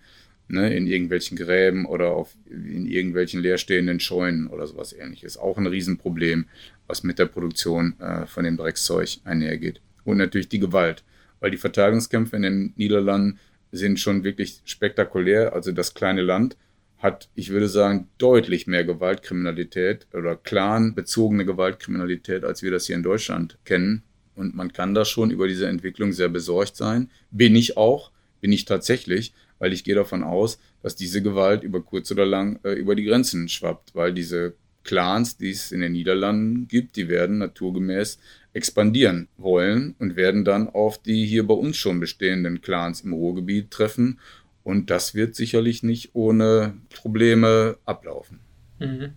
Ne, in irgendwelchen Gräben oder auf, in irgendwelchen leerstehenden Scheunen oder sowas ähnliches. Auch ein Riesenproblem, was mit der Produktion äh, von dem Dreckszeug einhergeht. Und natürlich die Gewalt, weil die Verteidigungskämpfe in den Niederlanden sind schon wirklich spektakulär. Also das kleine Land hat, ich würde sagen, deutlich mehr Gewaltkriminalität oder clanbezogene Gewaltkriminalität, als wir das hier in Deutschland kennen. Und man kann da schon über diese Entwicklung sehr besorgt sein. Bin ich auch, bin ich tatsächlich, weil ich gehe davon aus, dass diese Gewalt über kurz oder lang äh, über die Grenzen schwappt, weil diese Clans, die es in den Niederlanden gibt, die werden naturgemäß expandieren wollen und werden dann auf die hier bei uns schon bestehenden Clans im Ruhrgebiet treffen. Und das wird sicherlich nicht ohne Probleme ablaufen. Mhm.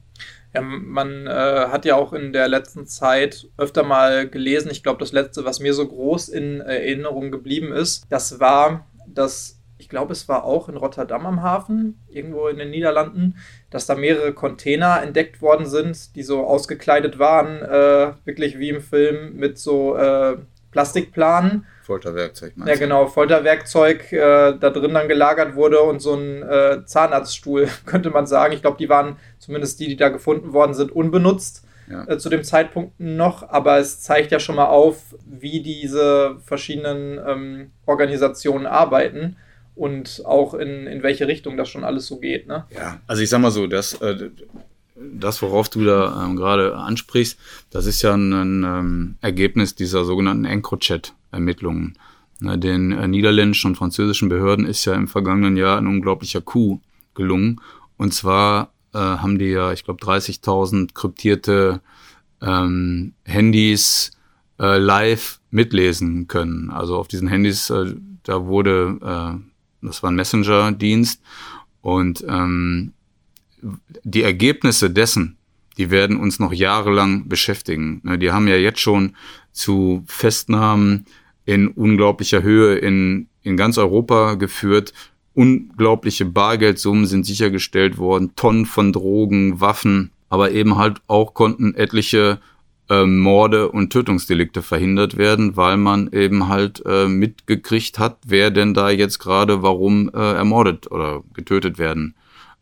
Ja, man äh, hat ja auch in der letzten Zeit öfter mal gelesen, ich glaube, das letzte, was mir so groß in Erinnerung geblieben ist, das war, dass ich glaube, es war auch in Rotterdam am Hafen, irgendwo in den Niederlanden, dass da mehrere Container entdeckt worden sind, die so ausgekleidet waren, äh, wirklich wie im Film mit so äh, Plastikplanen. Folterwerkzeug, meinst du? Ja, genau, Folterwerkzeug äh, da drin dann gelagert wurde und so ein äh, Zahnarztstuhl, könnte man sagen. Ich glaube, die waren, zumindest die, die da gefunden worden sind, unbenutzt. Ja. Äh, zu dem Zeitpunkt noch, aber es zeigt ja schon mal auf, wie diese verschiedenen ähm, Organisationen arbeiten und auch in, in welche Richtung das schon alles so geht. Ne? Ja, also ich sag mal so, das, äh, das worauf du da ähm, gerade ansprichst, das ist ja ein, ein ähm, Ergebnis dieser sogenannten EncroChat-Ermittlungen. Ne, den äh, niederländischen und französischen Behörden ist ja im vergangenen Jahr ein unglaublicher Coup gelungen. Und zwar äh, haben die ja, ich glaube, 30.000 kryptierte ähm, Handys äh, live mitlesen können. Also auf diesen Handys, äh, da wurde das war ein Messenger-Dienst. Und ähm, die Ergebnisse dessen, die werden uns noch jahrelang beschäftigen. Ne, die haben ja jetzt schon zu Festnahmen in unglaublicher Höhe in, in ganz Europa geführt. Unglaubliche Bargeldsummen sind sichergestellt worden, Tonnen von Drogen, Waffen, aber eben halt auch konnten etliche äh, Morde und Tötungsdelikte verhindert werden, weil man eben halt äh, mitgekriegt hat, wer denn da jetzt gerade warum äh, ermordet oder getötet werden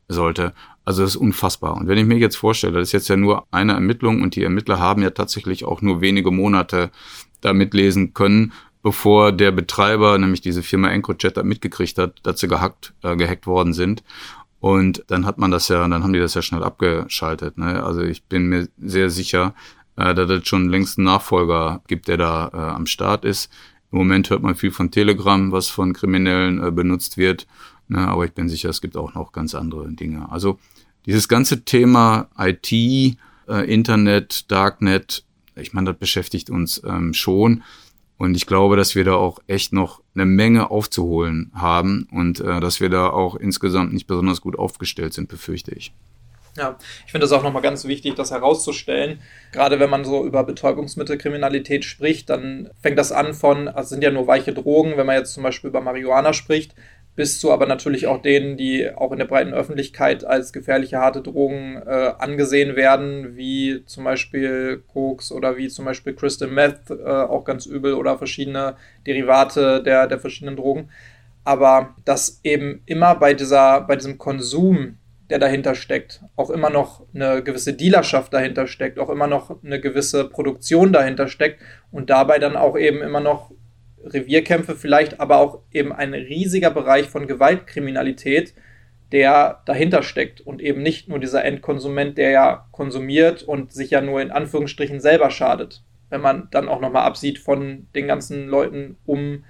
sollte. Also das ist unfassbar. Und wenn ich mir jetzt vorstelle, das ist jetzt ja nur eine Ermittlung und die Ermittler haben ja tatsächlich auch nur wenige Monate da mitlesen können, bevor der Betreiber, nämlich diese Firma EncroChat, mitgekriegt hat, dass sie gehackt, äh, gehackt worden sind. Und dann hat man das ja, dann haben die das ja schnell abgeschaltet. Ne? Also ich bin mir sehr sicher, äh, dass es schon längst einen Nachfolger gibt, der da äh, am Start ist. Im Moment hört man viel von Telegram, was von Kriminellen äh, benutzt wird. Ne, aber ich bin sicher, es gibt auch noch ganz andere Dinge. Also dieses ganze Thema IT, äh, Internet, Darknet, ich meine, das beschäftigt uns ähm, schon. Und ich glaube, dass wir da auch echt noch eine Menge aufzuholen haben und äh, dass wir da auch insgesamt nicht besonders gut aufgestellt sind, befürchte ich. Ja, ich finde es auch nochmal ganz wichtig, das herauszustellen. Gerade wenn man so über Betäubungsmittelkriminalität spricht, dann fängt das an von, also sind ja nur weiche Drogen, wenn man jetzt zum Beispiel über Marihuana spricht, bis zu aber natürlich auch denen, die auch in der breiten Öffentlichkeit als gefährliche harte Drogen äh, angesehen werden, wie zum Beispiel Koks oder wie zum Beispiel Crystal Meth, äh, auch ganz übel, oder verschiedene Derivate der, der verschiedenen Drogen. Aber dass eben immer bei, dieser, bei diesem Konsum der dahinter steckt, auch immer noch eine gewisse Dealerschaft dahinter steckt, auch immer noch eine gewisse Produktion dahinter steckt und dabei dann auch eben immer noch Revierkämpfe vielleicht, aber auch eben ein riesiger Bereich von Gewaltkriminalität, der dahinter steckt und eben nicht nur dieser Endkonsument, der ja konsumiert und sich ja nur in Anführungsstrichen selber schadet. Wenn man dann auch nochmal absieht von den ganzen Leuten um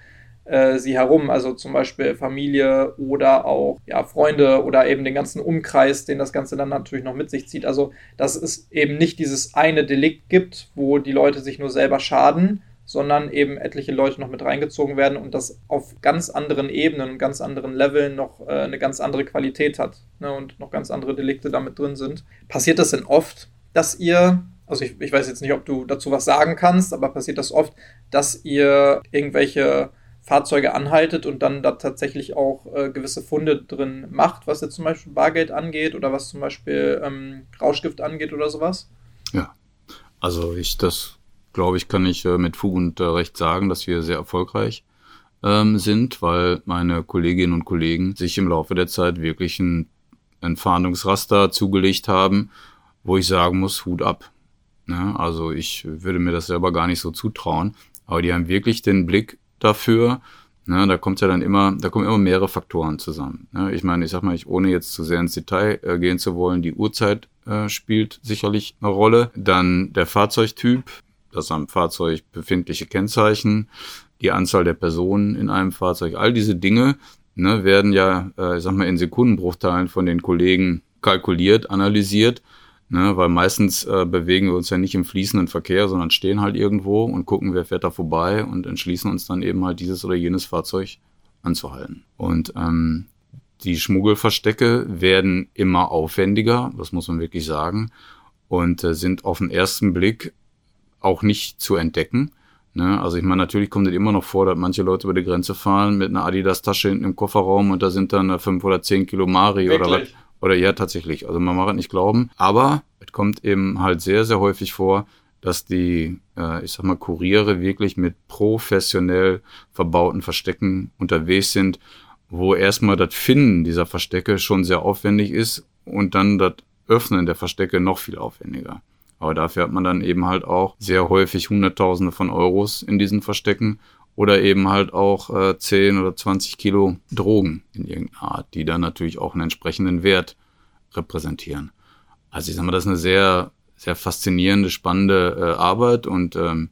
äh, sie herum, also zum Beispiel Familie oder auch ja, Freunde oder eben den ganzen Umkreis, den das Ganze dann natürlich noch mit sich zieht. Also, dass es eben nicht dieses eine Delikt gibt, wo die Leute sich nur selber schaden, sondern eben etliche Leute noch mit reingezogen werden und das auf ganz anderen Ebenen und ganz anderen Leveln noch äh, eine ganz andere Qualität hat ne, und noch ganz andere Delikte damit drin sind. Passiert das denn oft, dass ihr, also ich, ich weiß jetzt nicht, ob du dazu was sagen kannst, aber passiert das oft, dass ihr irgendwelche Fahrzeuge anhaltet und dann da tatsächlich auch äh, gewisse Funde drin macht, was jetzt zum Beispiel Bargeld angeht oder was zum Beispiel ähm, Rauschgift angeht oder sowas? Ja, also ich das glaube ich kann ich äh, mit Fug und äh, Recht sagen, dass wir sehr erfolgreich ähm, sind, weil meine Kolleginnen und Kollegen sich im Laufe der Zeit wirklich ein, ein Fahndungsraster zugelegt haben, wo ich sagen muss, Hut ab. Ja, also ich würde mir das selber gar nicht so zutrauen, aber die haben wirklich den Blick dafür. Ne, da kommt ja dann immer, da kommen immer mehrere Faktoren zusammen. Ne, ich meine, ich sag mal, ich, ohne jetzt zu sehr ins Detail äh, gehen zu wollen, die Uhrzeit äh, spielt sicherlich eine Rolle. Dann der Fahrzeugtyp, das am Fahrzeug befindliche Kennzeichen, die Anzahl der Personen in einem Fahrzeug, all diese Dinge ne, werden ja, äh, ich sag mal, in Sekundenbruchteilen von den Kollegen kalkuliert, analysiert, ne, weil meistens äh, bewegen wir uns ja nicht im fließenden Verkehr, sondern stehen halt irgendwo und gucken, wer fährt da vorbei und entschließen uns dann eben halt dieses oder jenes Fahrzeug anzuhalten. Und ähm, die Schmuggelverstecke werden immer aufwendiger, das muss man wirklich sagen, und äh, sind auf den ersten Blick auch nicht zu entdecken. Ne? Also ich meine, natürlich kommt es immer noch vor, dass manche Leute über die Grenze fahren mit einer Adidas-Tasche hinten im Kofferraum und da sind dann fünf oder zehn Kilo Mari Wirklich? oder was. Oder ja, tatsächlich. Also man mag es nicht glauben. Aber es kommt eben halt sehr, sehr häufig vor, dass die, äh, ich sag mal, Kuriere wirklich mit professionell verbauten Verstecken unterwegs sind, wo erstmal das Finden dieser Verstecke schon sehr aufwendig ist und dann das Öffnen der Verstecke noch viel aufwendiger. Aber dafür hat man dann eben halt auch sehr häufig Hunderttausende von Euros in diesen Verstecken oder eben halt auch äh, 10 oder 20 Kilo Drogen in irgendeiner Art, die dann natürlich auch einen entsprechenden Wert repräsentieren. Also ich sag mal, das ist eine sehr, sehr faszinierende, spannende äh, Arbeit und ähm,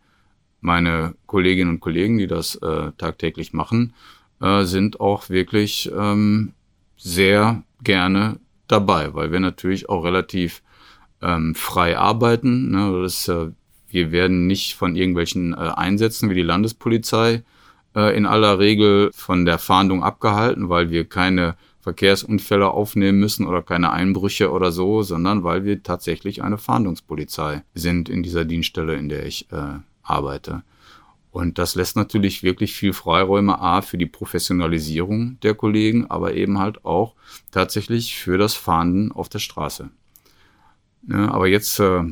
meine Kolleginnen und Kollegen, die das äh, tagtäglich machen, äh, sind auch wirklich ähm, sehr gerne dabei, weil wir natürlich auch relativ ähm, frei arbeiten. Ne? Das, äh, wir werden nicht von irgendwelchen äh, Einsätzen wie die Landespolizei äh, in aller Regel von der Fahndung abgehalten, weil wir keine Verkehrsunfälle aufnehmen müssen oder keine Einbrüche oder so, sondern weil wir tatsächlich eine Fahndungspolizei sind in dieser Dienststelle, in der ich äh, arbeite. Und das lässt natürlich wirklich viel Freiräume A für die Professionalisierung der Kollegen, aber eben halt auch tatsächlich für das Fahnden auf der Straße. Ne, aber jetzt äh,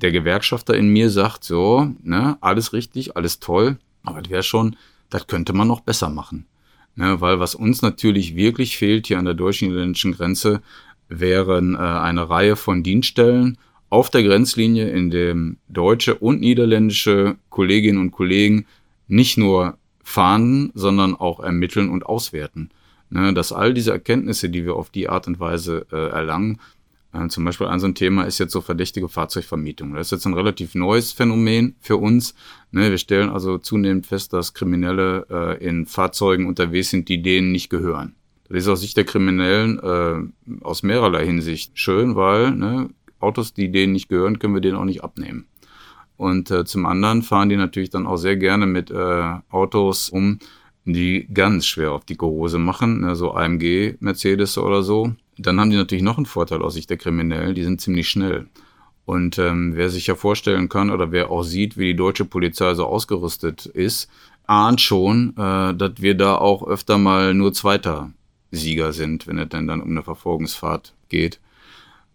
der Gewerkschafter in mir sagt so, ne, alles richtig, alles toll, aber das wäre schon, das könnte man noch besser machen. Ne, weil was uns natürlich wirklich fehlt hier an der deutsch-niederländischen Grenze, wären äh, eine Reihe von Dienststellen auf der Grenzlinie, in dem deutsche und niederländische Kolleginnen und Kollegen nicht nur fahnden, sondern auch ermitteln und auswerten. Ne, dass all diese Erkenntnisse, die wir auf die Art und Weise äh, erlangen, äh, zum Beispiel ein so ein Thema ist jetzt so verdächtige Fahrzeugvermietung. Das ist jetzt ein relativ neues Phänomen für uns. Ne, wir stellen also zunehmend fest, dass Kriminelle äh, in Fahrzeugen unterwegs sind, die denen nicht gehören. Das ist aus Sicht der Kriminellen äh, aus mehrerlei Hinsicht schön, weil ne, Autos, die denen nicht gehören, können wir denen auch nicht abnehmen. Und zum anderen fahren die natürlich dann auch sehr gerne mit Autos um, die ganz schwer auf die Hose machen, ne, so AMG, Mercedes oder so. Dann haben die natürlich noch einen Vorteil aus Sicht der Kriminellen, die sind ziemlich schnell. Und ähm, wer sich ja vorstellen kann oder wer auch sieht, wie die deutsche Polizei so ausgerüstet ist, ahnt schon, äh, dass wir da auch öfter mal nur zweiter Sieger sind, wenn es denn dann um eine Verfolgungsfahrt geht.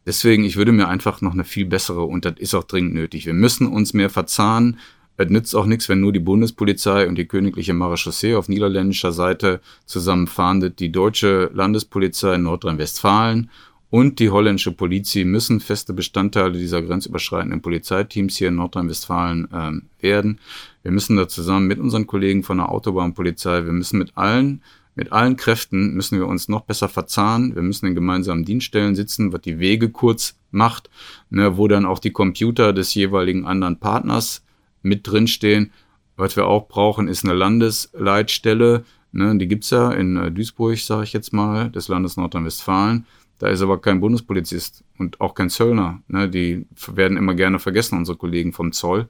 Deswegen, ich würde mir einfach noch eine viel bessere, und das ist auch dringend nötig. Wir müssen uns mehr verzahnen. Es nützt auch nichts, wenn nur die Bundespolizei und die königliche Marechaussee auf niederländischer Seite zusammen fahndet. Die deutsche Landespolizei in Nordrhein-Westfalen und die holländische Polizei müssen feste Bestandteile dieser grenzüberschreitenden Polizeiteams hier in Nordrhein-Westfalen ähm, werden. Wir müssen da zusammen mit unseren Kollegen von der Autobahnpolizei, wir müssen mit allen mit allen Kräften müssen wir uns noch besser verzahnen. Wir müssen in gemeinsamen Dienststellen sitzen, was die Wege kurz macht, ne, wo dann auch die Computer des jeweiligen anderen Partners mit drinstehen. Was wir auch brauchen, ist eine Landesleitstelle. Ne, die gibt's ja in äh, Duisburg, sage ich jetzt mal, des Landes Nordrhein-Westfalen. Da ist aber kein Bundespolizist und auch kein Zöllner. Ne, die werden immer gerne vergessen, unsere Kollegen vom Zoll,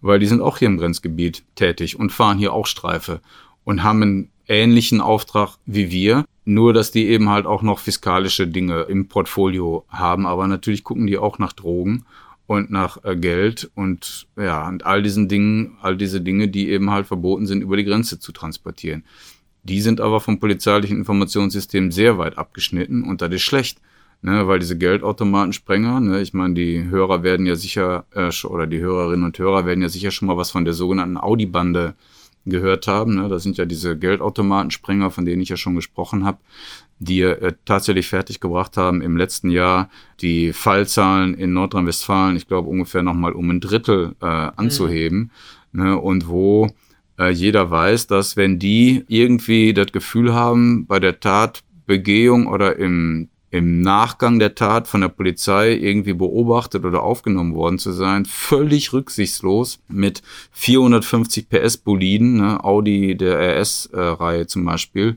weil die sind auch hier im Grenzgebiet tätig und fahren hier auch Streife und haben einen ähnlichen Auftrag wie wir. Nur, dass die eben halt auch noch fiskalische Dinge im Portfolio haben. Aber natürlich gucken die auch nach Drogen und nach äh, Geld und ja, und all diesen Dingen, all diese Dinge, die eben halt verboten sind, über die Grenze zu transportieren. Die sind aber vom polizeilichen Informationssystem sehr weit abgeschnitten und das ist schlecht, ne, weil diese Geldautomatensprenger, ne, ich meine, die Hörer werden ja sicher, äh, oder die Hörerinnen und Hörer werden ja sicher schon mal was von der sogenannten Audi-Bande gehört haben. Ne? Das sind ja diese Geldautomatensprenger, von denen ich ja schon gesprochen habe, die äh, tatsächlich fertiggebracht haben im letzten Jahr die Fallzahlen in Nordrhein-Westfalen, ich glaube ungefähr nochmal um ein Drittel äh, anzuheben. Mhm. Ne? Und wo äh, jeder weiß, dass wenn die irgendwie das Gefühl haben, bei der Tatbegehung oder im im Nachgang der Tat von der Polizei irgendwie beobachtet oder aufgenommen worden zu sein, völlig rücksichtslos mit 450 PS Boliden, ne, Audi der RS-Reihe zum Beispiel, äh,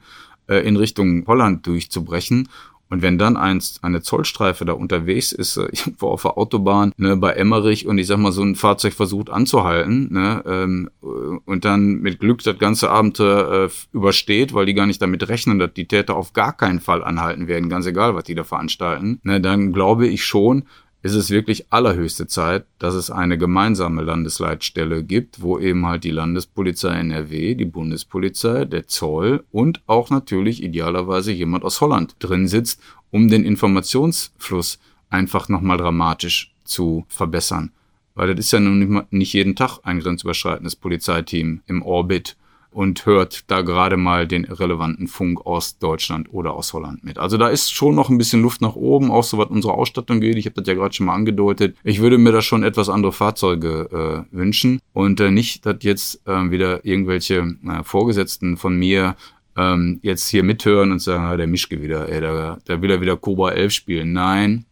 in Richtung Holland durchzubrechen. Und wenn dann eins, eine Zollstreife da unterwegs ist, äh, irgendwo auf der Autobahn, ne, bei Emmerich und ich sag mal, so ein Fahrzeug versucht anzuhalten, ne, ähm, äh, und dann mit Glück das ganze Abenteuer äh, übersteht, weil die gar nicht damit rechnen, dass die Täter auf gar keinen Fall anhalten werden, ganz egal, was die da veranstalten, ne, dann glaube ich schon, ist es wirklich allerhöchste Zeit, dass es eine gemeinsame Landesleitstelle gibt, wo eben halt die Landespolizei NRW, die Bundespolizei, der Zoll und auch natürlich idealerweise jemand aus Holland drin sitzt, um den Informationsfluss einfach nochmal dramatisch zu verbessern. Weil das ist ja nun nicht jeden Tag ein grenzüberschreitendes Polizeiteam im Orbit und hört da gerade mal den relevanten Funk aus Deutschland oder aus Holland mit. Also da ist schon noch ein bisschen Luft nach oben, auch so was unsere Ausstattung geht. Ich habe das ja gerade schon mal angedeutet. Ich würde mir da schon etwas andere Fahrzeuge äh, wünschen und äh, nicht, dass jetzt äh, wieder irgendwelche äh, Vorgesetzten von mir ähm, jetzt hier mithören und sagen, ah, der Mischke wieder, ey, da, da will er wieder Cobra 11 spielen. Nein,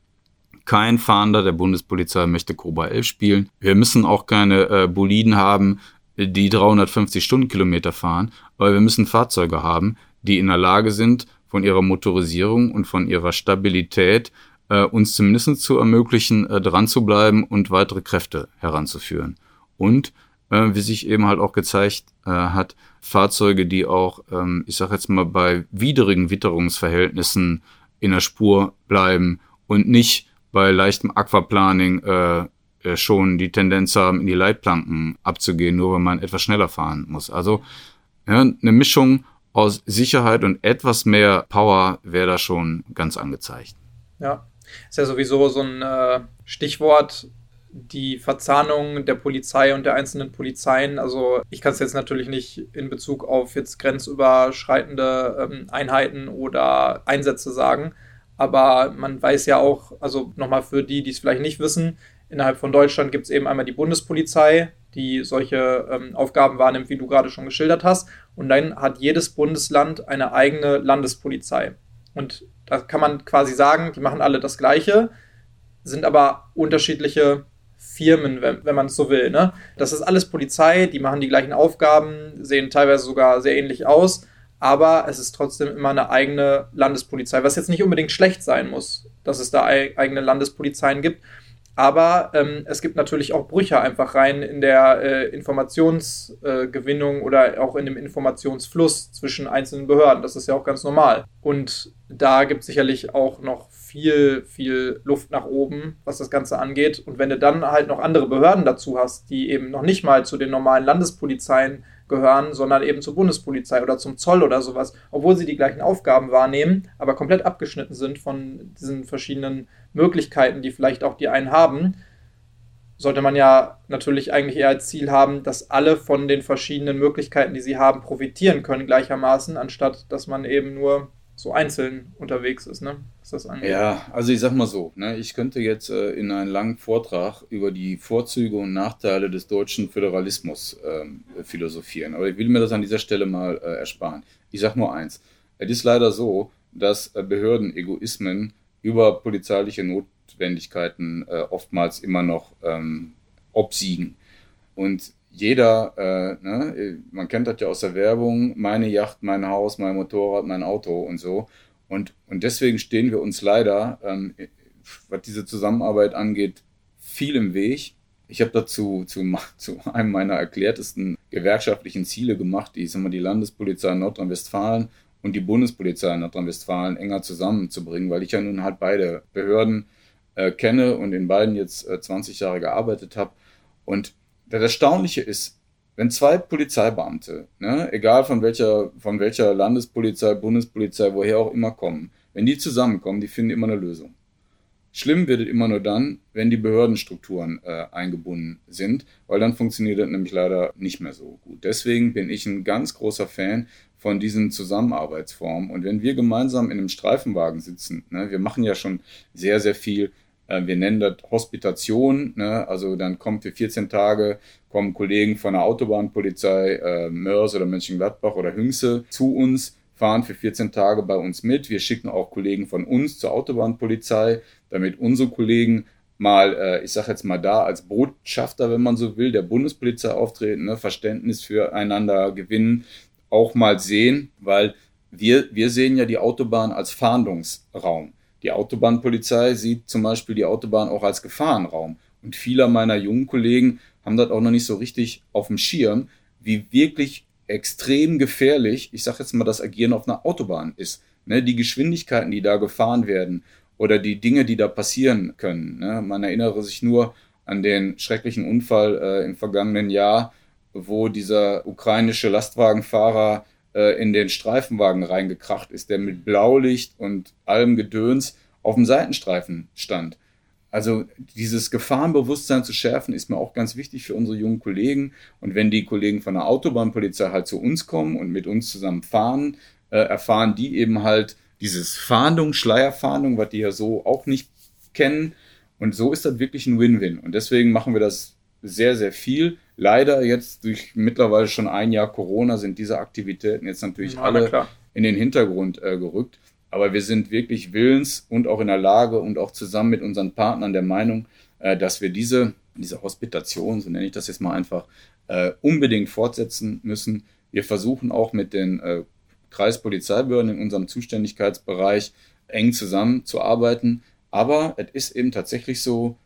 kein Fahnder der Bundespolizei möchte Cobra 11 spielen. Wir müssen auch keine äh, Boliden haben, die 350 Stundenkilometer fahren, aber wir müssen Fahrzeuge haben, die in der Lage sind, von ihrer Motorisierung und von ihrer Stabilität äh, uns zumindest zu ermöglichen, äh, dran zu bleiben und weitere Kräfte heranzuführen. Und äh, wie sich eben halt auch gezeigt äh, hat, Fahrzeuge, die auch, ähm, ich sage jetzt mal, bei widrigen Witterungsverhältnissen in der Spur bleiben und nicht bei leichtem Aquaplaning äh, schon die Tendenz haben, in die Leitplanken abzugehen, nur wenn man etwas schneller fahren muss. Also ja, eine Mischung aus Sicherheit und etwas mehr Power wäre da schon ganz angezeigt. Ja, ist ja sowieso so ein äh, Stichwort, die Verzahnung der Polizei und der einzelnen Polizeien. Also ich kann es jetzt natürlich nicht in Bezug auf jetzt grenzüberschreitende ähm, Einheiten oder Einsätze sagen, aber man weiß ja auch, also nochmal für die, die es vielleicht nicht wissen, Innerhalb von Deutschland gibt es eben einmal die Bundespolizei, die solche ähm, Aufgaben wahrnimmt, wie du gerade schon geschildert hast. Und dann hat jedes Bundesland eine eigene Landespolizei. Und da kann man quasi sagen, die machen alle das Gleiche, sind aber unterschiedliche Firmen, wenn, wenn man es so will. Ne? Das ist alles Polizei, die machen die gleichen Aufgaben, sehen teilweise sogar sehr ähnlich aus, aber es ist trotzdem immer eine eigene Landespolizei, was jetzt nicht unbedingt schlecht sein muss, dass es da eigene Landespolizeien gibt. Aber ähm, es gibt natürlich auch Brüche einfach rein in der äh, Informationsgewinnung äh, oder auch in dem Informationsfluss zwischen einzelnen Behörden. Das ist ja auch ganz normal. Und da gibt es sicherlich auch noch viel, viel Luft nach oben, was das Ganze angeht. Und wenn du dann halt noch andere Behörden dazu hast, die eben noch nicht mal zu den normalen Landespolizeien gehören, sondern eben zur Bundespolizei oder zum Zoll oder sowas, obwohl sie die gleichen Aufgaben wahrnehmen, aber komplett abgeschnitten sind von diesen verschiedenen Möglichkeiten, die vielleicht auch die einen haben, sollte man ja natürlich eigentlich eher als Ziel haben, dass alle von den verschiedenen Möglichkeiten, die sie haben, profitieren können gleichermaßen, anstatt dass man eben nur so einzeln unterwegs ist, ne? Was das angeht. Ja, also ich sag mal so, ne, ich könnte jetzt äh, in einen langen Vortrag über die Vorzüge und Nachteile des deutschen Föderalismus ähm, philosophieren, aber ich will mir das an dieser Stelle mal äh, ersparen. Ich sag nur eins. Es ist leider so, dass äh, Behördenegoismen über polizeiliche Notwendigkeiten äh, oftmals immer noch ähm, obsiegen. Und jeder, äh, ne, man kennt das ja aus der Werbung, meine Yacht, mein Haus, mein Motorrad, mein Auto und so. Und, und deswegen stehen wir uns leider, ähm, was diese Zusammenarbeit angeht, viel im Weg. Ich habe dazu zu, zu einem meiner erklärtesten gewerkschaftlichen Ziele gemacht, die, sagen wir, die Landespolizei Nordrhein-Westfalen und die Bundespolizei Nordrhein-Westfalen enger zusammenzubringen, weil ich ja nun halt beide Behörden äh, kenne und in beiden jetzt äh, 20 Jahre gearbeitet habe. Und das Erstaunliche ist, wenn zwei Polizeibeamte, ne, egal von welcher, von welcher Landespolizei, Bundespolizei, woher auch immer kommen, wenn die zusammenkommen, die finden immer eine Lösung. Schlimm wird es immer nur dann, wenn die Behördenstrukturen äh, eingebunden sind, weil dann funktioniert das nämlich leider nicht mehr so gut. Deswegen bin ich ein ganz großer Fan von diesen Zusammenarbeitsformen. Und wenn wir gemeinsam in einem Streifenwagen sitzen, ne, wir machen ja schon sehr, sehr viel, äh, wir nennen das Hospitation, ne, also dann kommt für 14 Tage, kommen Kollegen von der Autobahnpolizei, äh, Mörs oder Mönchengladbach oder Hüngse zu uns, fahren für 14 Tage bei uns mit. Wir schicken auch Kollegen von uns zur Autobahnpolizei damit unsere Kollegen mal, äh, ich sage jetzt mal da, als Botschafter, wenn man so will, der Bundespolizei auftreten, ne, Verständnis füreinander gewinnen, auch mal sehen, weil wir, wir sehen ja die Autobahn als Fahndungsraum. Die Autobahnpolizei sieht zum Beispiel die Autobahn auch als Gefahrenraum. Und viele meiner jungen Kollegen haben das auch noch nicht so richtig auf dem Schirm, wie wirklich extrem gefährlich, ich sage jetzt mal, das Agieren auf einer Autobahn ist. Ne, die Geschwindigkeiten, die da gefahren werden oder die Dinge, die da passieren können. Ne? Man erinnere sich nur an den schrecklichen Unfall äh, im vergangenen Jahr, wo dieser ukrainische Lastwagenfahrer äh, in den Streifenwagen reingekracht ist, der mit Blaulicht und allem Gedöns auf dem Seitenstreifen stand. Also dieses Gefahrenbewusstsein zu schärfen, ist mir auch ganz wichtig für unsere jungen Kollegen. Und wenn die Kollegen von der Autobahnpolizei halt zu uns kommen und mit uns zusammen fahren, äh, erfahren die eben halt, dieses Fahndung, Schleierfahndung, was die ja so auch nicht kennen. Und so ist das wirklich ein Win-Win. Und deswegen machen wir das sehr, sehr viel. Leider jetzt durch mittlerweile schon ein Jahr Corona sind diese Aktivitäten jetzt natürlich ja, alle in den Hintergrund äh, gerückt. Aber wir sind wirklich willens und auch in der Lage und auch zusammen mit unseren Partnern der Meinung, äh, dass wir diese, diese Hospitation, so nenne ich das jetzt mal einfach, äh, unbedingt fortsetzen müssen. Wir versuchen auch mit den äh, Kreispolizeibehörden in unserem Zuständigkeitsbereich eng zusammenzuarbeiten. Aber es ist eben tatsächlich so,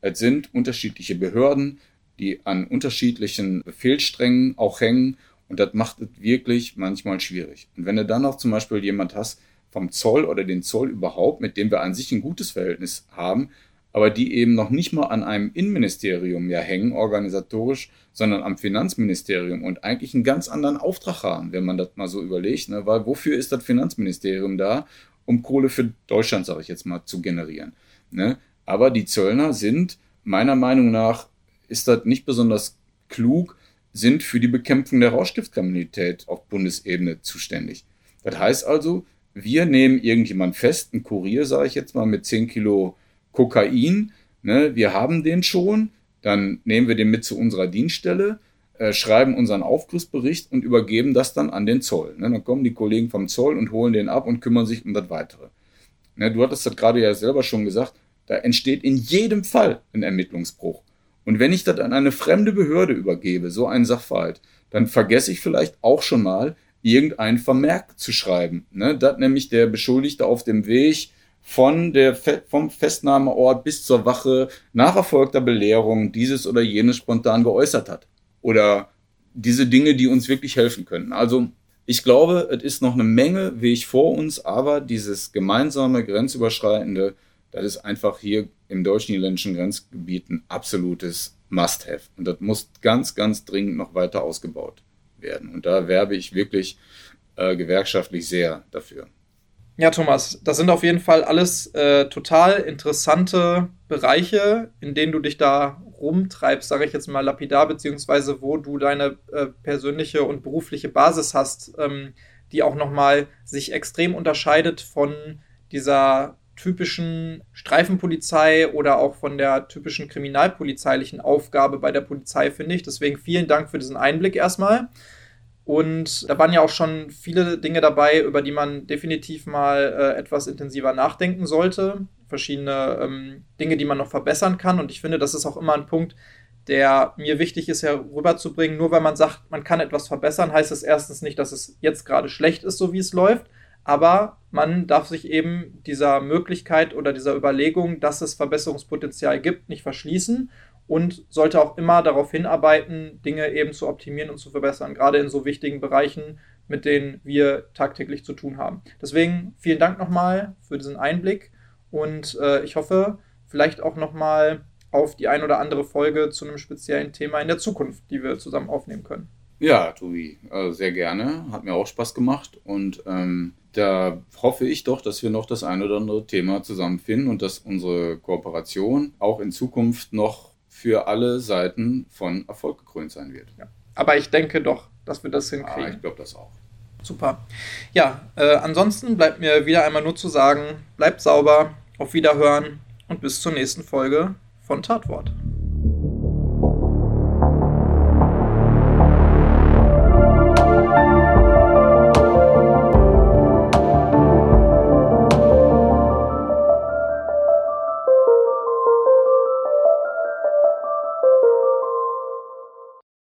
es sind unterschiedliche Behörden, die an unterschiedlichen Befehlssträngen auch hängen und das macht es wirklich manchmal schwierig. Und wenn du dann noch zum Beispiel jemand hast vom Zoll oder den Zoll überhaupt, mit dem wir an sich ein gutes Verhältnis haben, aber die eben noch nicht mal an einem Innenministerium ja hängen, organisatorisch, sondern am Finanzministerium und eigentlich einen ganz anderen Auftrag haben, wenn man das mal so überlegt. Ne? Weil wofür ist das Finanzministerium da? Um Kohle für Deutschland, sage ich jetzt mal, zu generieren. Ne? Aber die Zöllner sind, meiner Meinung nach, ist das nicht besonders klug, sind für die Bekämpfung der Rauschgiftkriminalität auf Bundesebene zuständig. Das heißt also, wir nehmen irgendjemand fest, einen Kurier, sage ich jetzt mal, mit 10 Kilo Kokain, ne, wir haben den schon, dann nehmen wir den mit zu unserer Dienststelle, äh, schreiben unseren Aufgussbericht und übergeben das dann an den Zoll. Ne? Dann kommen die Kollegen vom Zoll und holen den ab und kümmern sich um das Weitere. Ne, du hattest das gerade ja selber schon gesagt, da entsteht in jedem Fall ein Ermittlungsbruch. Und wenn ich das an eine fremde Behörde übergebe, so einen Sachverhalt, dann vergesse ich vielleicht auch schon mal, irgendein Vermerk zu schreiben. Ne? Das nämlich der Beschuldigte auf dem Weg von der, vom Festnahmeort bis zur Wache nach erfolgter Belehrung dieses oder jenes spontan geäußert hat. Oder diese Dinge, die uns wirklich helfen können. Also ich glaube, es ist noch eine Menge Weg vor uns, aber dieses gemeinsame, grenzüberschreitende, das ist einfach hier im deutsch-niederländischen Grenzgebiet ein absolutes Must-Have. Und das muss ganz, ganz dringend noch weiter ausgebaut werden. Und da werbe ich wirklich äh, gewerkschaftlich sehr dafür. Ja, Thomas, das sind auf jeden Fall alles äh, total interessante Bereiche, in denen du dich da rumtreibst, sage ich jetzt mal lapidar, beziehungsweise wo du deine äh, persönliche und berufliche Basis hast, ähm, die auch nochmal sich extrem unterscheidet von dieser typischen Streifenpolizei oder auch von der typischen kriminalpolizeilichen Aufgabe bei der Polizei, finde ich. Deswegen vielen Dank für diesen Einblick erstmal. Und da waren ja auch schon viele Dinge dabei, über die man definitiv mal äh, etwas intensiver nachdenken sollte. Verschiedene ähm, Dinge, die man noch verbessern kann. Und ich finde, das ist auch immer ein Punkt, der mir wichtig ist, herüberzubringen. Nur weil man sagt, man kann etwas verbessern, heißt es erstens nicht, dass es jetzt gerade schlecht ist, so wie es läuft. Aber man darf sich eben dieser Möglichkeit oder dieser Überlegung, dass es Verbesserungspotenzial gibt, nicht verschließen und sollte auch immer darauf hinarbeiten, Dinge eben zu optimieren und zu verbessern, gerade in so wichtigen Bereichen, mit denen wir tagtäglich zu tun haben. Deswegen vielen Dank nochmal für diesen Einblick und äh, ich hoffe, vielleicht auch nochmal auf die ein oder andere Folge zu einem speziellen Thema in der Zukunft, die wir zusammen aufnehmen können. Ja, Tobi, also sehr gerne. Hat mir auch Spaß gemacht und ähm, da hoffe ich doch, dass wir noch das ein oder andere Thema zusammenfinden und dass unsere Kooperation auch in Zukunft noch für alle Seiten von Erfolg gekrönt sein wird. Ja. Aber ich denke doch, dass wir das hinkriegen. Ah, ich glaube das auch. Super. Ja, äh, ansonsten bleibt mir wieder einmal nur zu sagen, bleibt sauber, auf Wiederhören und bis zur nächsten Folge von Tatwort.